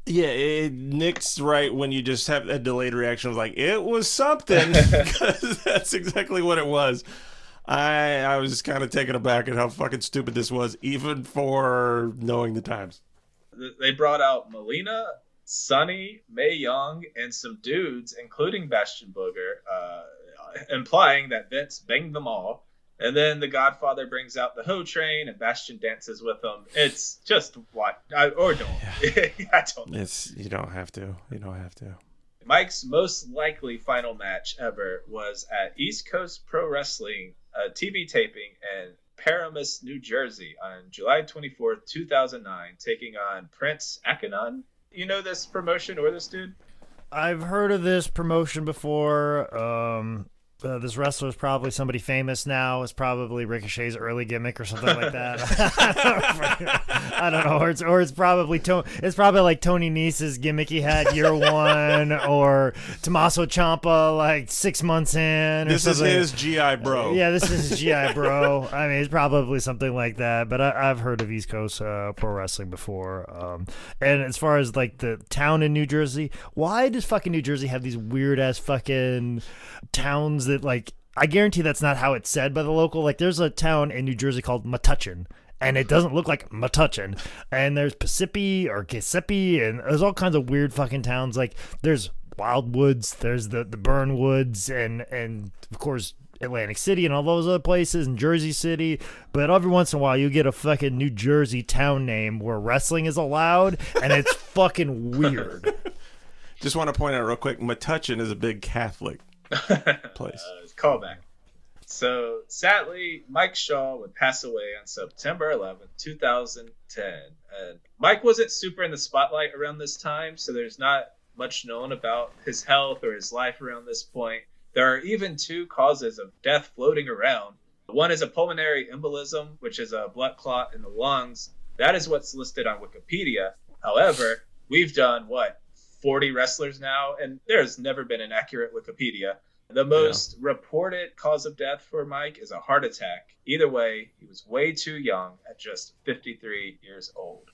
Yeah, it, Nick's right when you just have a delayed reaction of like it was something *laughs* because that's exactly what it was. I I was kind of taken aback at how fucking stupid this was, even for knowing the times they brought out Melina, Sunny, Mae Young, and some dudes, including Bastion Booger, uh, implying that Vince banged them all. And then the Godfather brings out the Ho Train, and Bastion dances with them. It's just what, I, or don't. Yeah. *laughs* I don't. It's you don't have to. You don't have to. Mike's most likely final match ever was at East Coast Pro Wrestling, a TV taping, and Paramus, New Jersey on July 24th, 2009, taking on Prince Akinon. You know this promotion or this dude? I've heard of this promotion before. Um, uh, this wrestler is probably somebody famous now. It's probably Ricochet's early gimmick or something like that. *laughs* I don't know, or it's, or it's probably to, it's probably like Tony Nese's gimmick he had year *laughs* one, or Tommaso Ciampa like six months in. this something. is his GI bro. Yeah, this is his GI bro. I mean, it's probably something like that. But I, have heard of East Coast uh, pro wrestling before. Um, and as far as like the town in New Jersey, why does fucking New Jersey have these weird ass fucking towns? That like I guarantee that's not how it's said by the local. Like there's a town in New Jersey called Metuchen. And it doesn't look like Metuchen. And there's Pacipi or Giuseppe, and there's all kinds of weird fucking towns. Like there's Wildwoods, there's the the Burnwoods, and and of course Atlantic City and all those other places and Jersey City. But every once in a while, you get a fucking New Jersey town name where wrestling is allowed, and it's *laughs* fucking weird. Just want to point out real quick, Metuchen is a big Catholic *laughs* place. uh, callback. So sadly, Mike Shaw would pass away on September 11, 2010. And Mike wasn't super in the spotlight around this time, so there's not much known about his health or his life around this point. There are even two causes of death floating around. One is a pulmonary embolism, which is a blood clot in the lungs. That is what's listed on Wikipedia. However, we've done what 40 wrestlers now, and there's never been an accurate Wikipedia. The most yeah. reported cause of death for Mike is a heart attack. Either way, he was way too young at just 53 years old.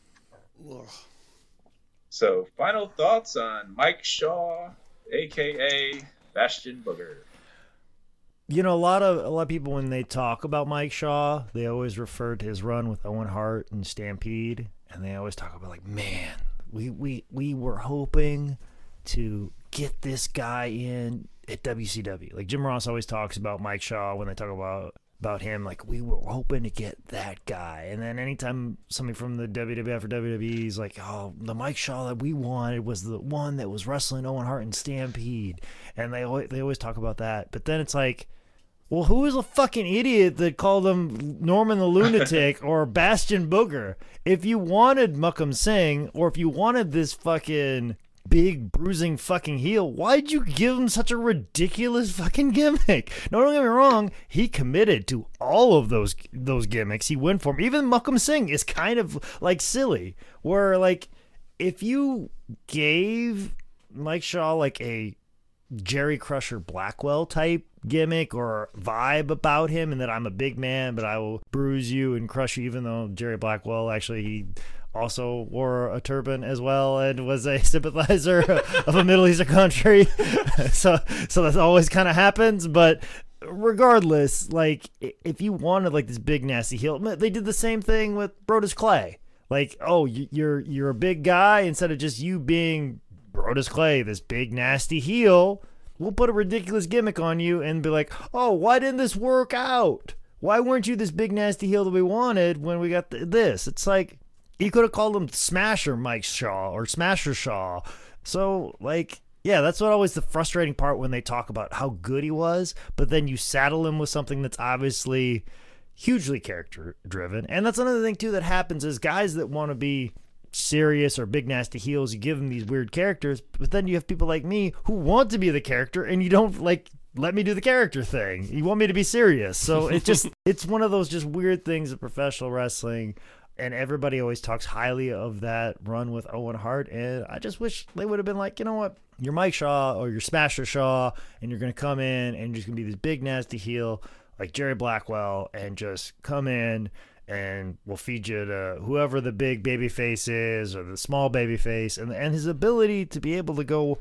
Ugh. So, final thoughts on Mike Shaw, aka Bastion Booger. You know, a lot of a lot of people when they talk about Mike Shaw, they always refer to his run with Owen Hart and Stampede, and they always talk about like, man, we we we were hoping to get this guy in at WCW. Like Jim Ross always talks about Mike Shaw when they talk about about him like we were hoping to get that guy. And then anytime somebody from the WWF or WWE is like, oh, the Mike Shaw that we wanted was the one that was wrestling Owen Hart and Stampede, and they always, they always talk about that. But then it's like. Well, who was a fucking idiot that called him Norman the Lunatic *laughs* or Bastion Booger? If you wanted Makhan Singh, or if you wanted this fucking big bruising fucking heel, why'd you give him such a ridiculous fucking gimmick? No, don't get me wrong, he committed to all of those those gimmicks. He went for him. Even Makhan Singh is kind of like silly. Where like if you gave Mike Shaw like a Jerry Crusher Blackwell type gimmick or vibe about him, and that I'm a big man, but I will bruise you and crush you, even though Jerry Blackwell actually he also wore a turban as well and was a *laughs* sympathizer of a Middle Eastern country. *laughs* so so that always kind of happens, but regardless, like if you wanted like this big nasty heel, they did the same thing with Brodus Clay. Like, oh, you're you're a big guy instead of just you being Brodus Clay, this big nasty heel. We'll put a ridiculous gimmick on you and be like, oh, why didn't this work out? Why weren't you this big nasty heel that we wanted when we got th- this? It's like you could have called him Smasher Mike Shaw or Smasher Shaw. So, like, yeah, that's what always the frustrating part when they talk about how good he was, but then you saddle him with something that's obviously hugely character driven. And that's another thing too that happens is guys that want to be serious or big nasty heels, you give them these weird characters, but then you have people like me who want to be the character and you don't like let me do the character thing. You want me to be serious. So it *laughs* just it's one of those just weird things of professional wrestling and everybody always talks highly of that run with Owen Hart. And I just wish they would have been like, you know what, you're Mike Shaw or you're Smasher Shaw, and you're gonna come in and you're just gonna be this big nasty heel like Jerry Blackwell, and just come in and we'll feed you to whoever the big baby face is or the small baby face, and and his ability to be able to go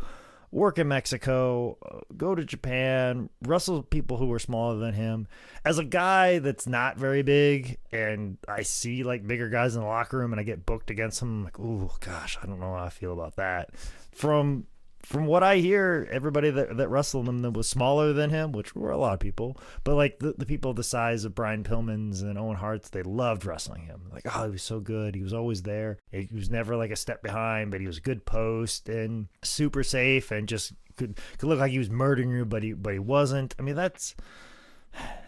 work in Mexico, uh, go to Japan, wrestle people who are smaller than him. As a guy that's not very big, and I see like bigger guys in the locker room, and I get booked against them, I'm like, oh gosh, I don't know how I feel about that. From from what I hear, everybody that, that wrestled him that was smaller than him, which were a lot of people, but like the, the people the size of Brian Pillman's and Owen Hart's, they loved wrestling him. Like, oh, he was so good. He was always there. He was never like a step behind, but he was a good post and super safe and just could could look like he was murdering you, but he but he wasn't. I mean, that's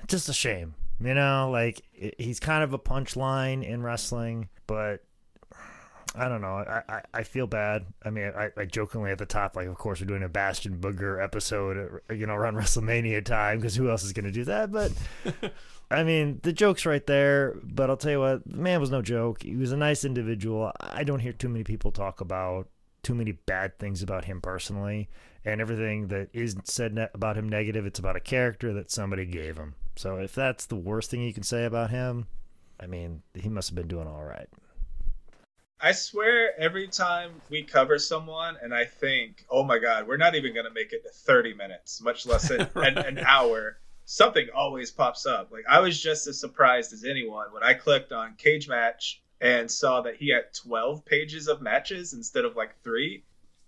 just a shame. You know, like he's kind of a punchline in wrestling, but I don't know. I, I, I, feel bad. I mean, I, I jokingly at the top, like, of course, we're doing a Bastion Booger episode, uh, you know, around *laughs* WrestleMania time because who else is going to do that? But *laughs* I mean, the joke's right there. But I'll tell you what, the man was no joke. He was a nice individual. I don't hear too many people talk about too many bad things about him personally, and everything that is said ne- about him negative, it's about a character that somebody gave him. So if that's the worst thing you can say about him, I mean, he must have been doing all right. I swear every time we cover someone and I think, oh my God, we're not even going to make it to 30 minutes, much less an, right. *laughs* an, an, hour, something always pops up. Like I was just as surprised as anyone when I clicked on Cage Match and saw that he had 12 pages of matches instead of like three.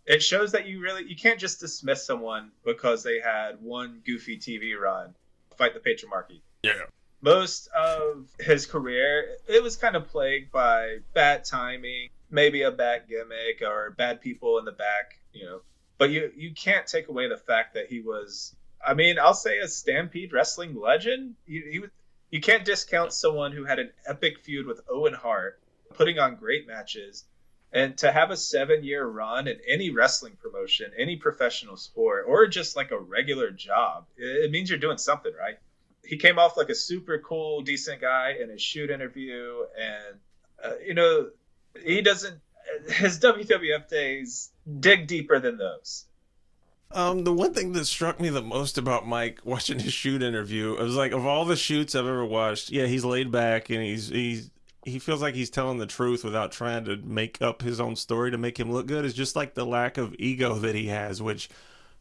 It shows that you really, you can't just dismiss someone because they had one goofy TV run, fight the patriarchy. Yeah most of his career, it was kind of plagued by bad timing, maybe a bad gimmick or bad people in the back, you know. But you you can't take away the fact that he was, I mean, I'll say a Stampede wrestling legend. He, he you can't discount someone who had an epic feud with Owen Hart, putting on great matches, and to have a seven year run in any wrestling promotion, any professional sport, or just like a regular job, it means you're doing something right he came off like a super cool, decent guy in his shoot interview, and uh, you know, he doesn't. His WWF days dig deeper than those. Um, the one thing that struck me the most about Mike watching his shoot interview, it was like of all the shoots I've ever watched, yeah, he's laid back and he's he's he feels like he's telling the truth without trying to make up his own story to make him look good. It's just like the lack of ego that he has, which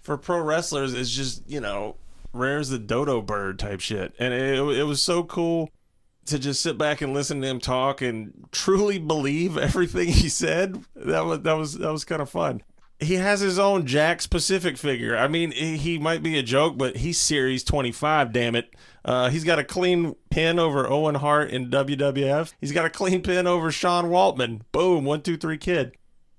for pro wrestlers is just you know rare's the dodo bird type shit. And it, it was so cool to just sit back and listen to him talk and truly believe everything he said. That was that was that was kind of fun. he has his own Jakks Pacific figure. I mean, he he might be a joke, but he's Series 25, damn it. Uh, he's got a clean pin over Owen Hart in WWF. He's got a clean pin over Sean Waltman. Boom, one, two, three, kid.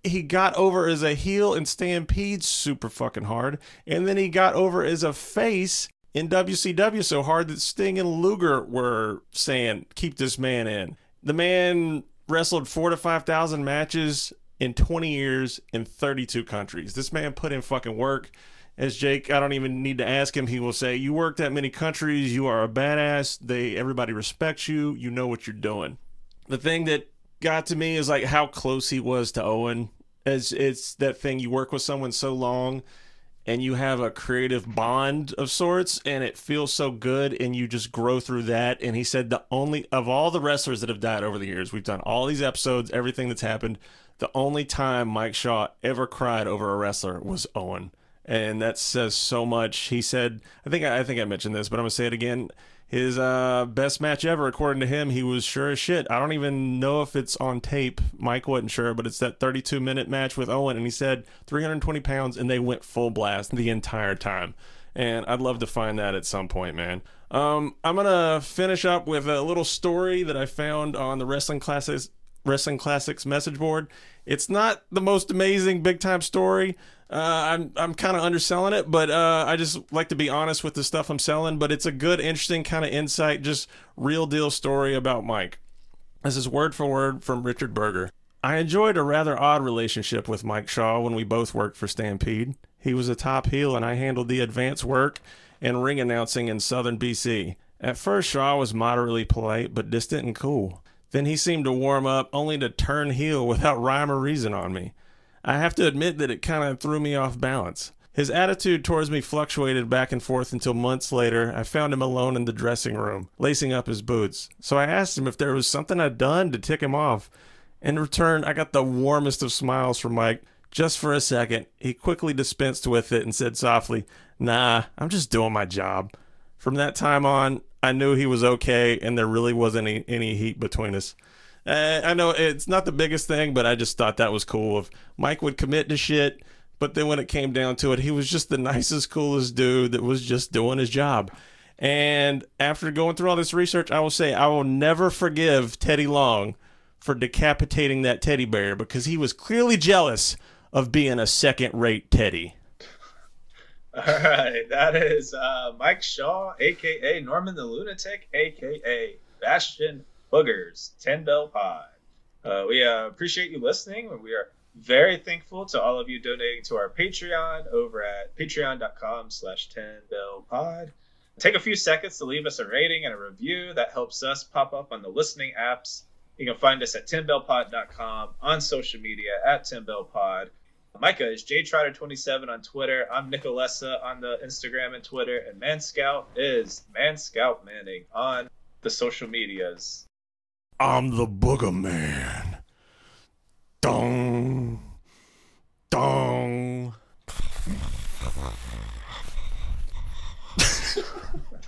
He got over as a heel in Stampede super fucking hard. And then he got over as a face in WCW so hard that Sting and Luger were saying, keep this man in. The man wrestled four to 5,000 matches in 20 years in 32 countries. This man put in fucking work. As Jake, I don't even need to ask him. He will say, "You work that many countries. You are a badass. They everybody respects you. You know what you're doing." The thing that got to me is like how close he was to Owen. As it's that thing you work with someone so long and you have a creative bond of sorts and it feels so good and you just grow through that. And he said the only of all the wrestlers that have died over the years we've done all these episodes everything that's happened the only time mike shaw ever cried over a wrestler was owen. And that says so much. He said i think i think i mentioned this but i'm gonna say it again his uh, best match ever, according to him, he was sure as shit. I don't even know if it's on tape. Mike wasn't sure, but it's that 32 minute match with Owen, and he said 320 pounds, and they went full blast the entire time. And I'd love to find that at some point, man. Um, I'm gonna finish up with a little story that I found on the Wrestling Classics Wrestling Classics message board. It's not the most amazing big time story. Uh, I'm I'm kind of underselling it, but uh, I just like to be honest with the stuff I'm selling. But it's a good, interesting kind of insight, just real deal story about Mike. This is word for word from Richard Berger. I enjoyed a rather odd relationship with Mike Shaw when we both worked for Stampede. He was a top heel, and I handled the advance work and ring announcing in southern BC. At first, Shaw was moderately polite but distant and cool. Then he seemed to warm up, only to turn heel *laughs* without rhyme or reason on me. I have to admit that it kind of threw me off balance. His attitude towards me fluctuated back and forth until months later I found him alone in the dressing room, lacing up his boots. So I asked him if there was something I'd done to tick him off. In return, I got the warmest of smiles from Mike. Just for a second, he quickly dispensed with it and said softly, Nah, I'm just doing my job. From that time on, I knew he was okay and there really wasn't any, any heat between us. I know it's not the biggest thing, but I just thought that was cool. If Mike would commit to shit, but then when it came down to it, he was just the *laughs* nicest, coolest dude that was just doing his job. And after going through all this research, I will say I will never forgive Teddy Long for decapitating that teddy bear because he was clearly jealous of being a second rate Teddy. *laughs* All right, that is uh, Mike Shaw, aka Norman the Lunatic, aka Bastion Boogers, 10 Bell Pod. Uh, we uh, appreciate you listening. And we are very thankful to all of you donating to our Patreon over at patreon.com slash 10 Bell Pod. Take a few seconds to leave us a rating and a review. That helps us pop up on the listening apps. You can find us at 10bellpod.com, on social media at 10bellpod. Micah is jtrotter27 on Twitter. I'm Nicolessa on the Instagram and Twitter. And Man Scout is Man Scout Manning on the social medias. I'm the Booger Man. Dong. Dong.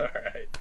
All right.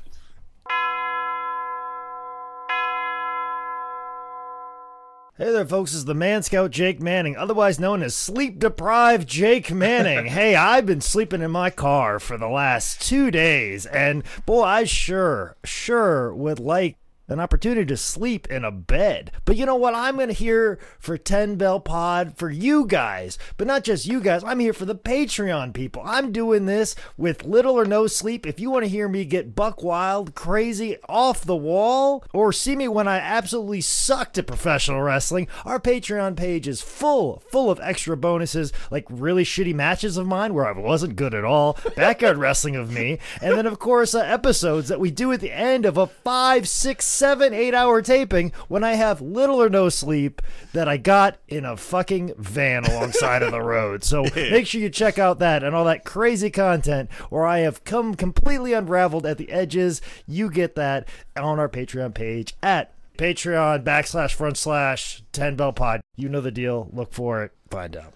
Hey there, folks. This is the Man Scout Jake Manning, otherwise known as Sleep Deprived Jake Manning. *laughs* hey, I've been sleeping in my car for the last two days, and boy, I sure, sure would like an opportunity to sleep in a bed. But you know what? I'm going to here for 10 Bell Pod for you guys. But not just you guys. I'm here for the Patreon people. I'm doing this with little or no sleep. If you want to hear me get buck wild, crazy, off the wall, or see me when I absolutely sucked at professional wrestling, our Patreon page is full, full of extra bonuses like really shitty matches of mine where I wasn't good at all, backyard *laughs* wrestling of me, and then of course uh, episodes that we do at the end of a five, six, seven, eight hour taping when I have little or no sleep that I got in a fucking van alongside of the road. So *laughs* make sure you check out that and all that crazy content where I have come completely unraveled at the edges. You get that on our Patreon page at Patreon backslash front slash 10 bell pod. You know the deal. Look for it. Find out.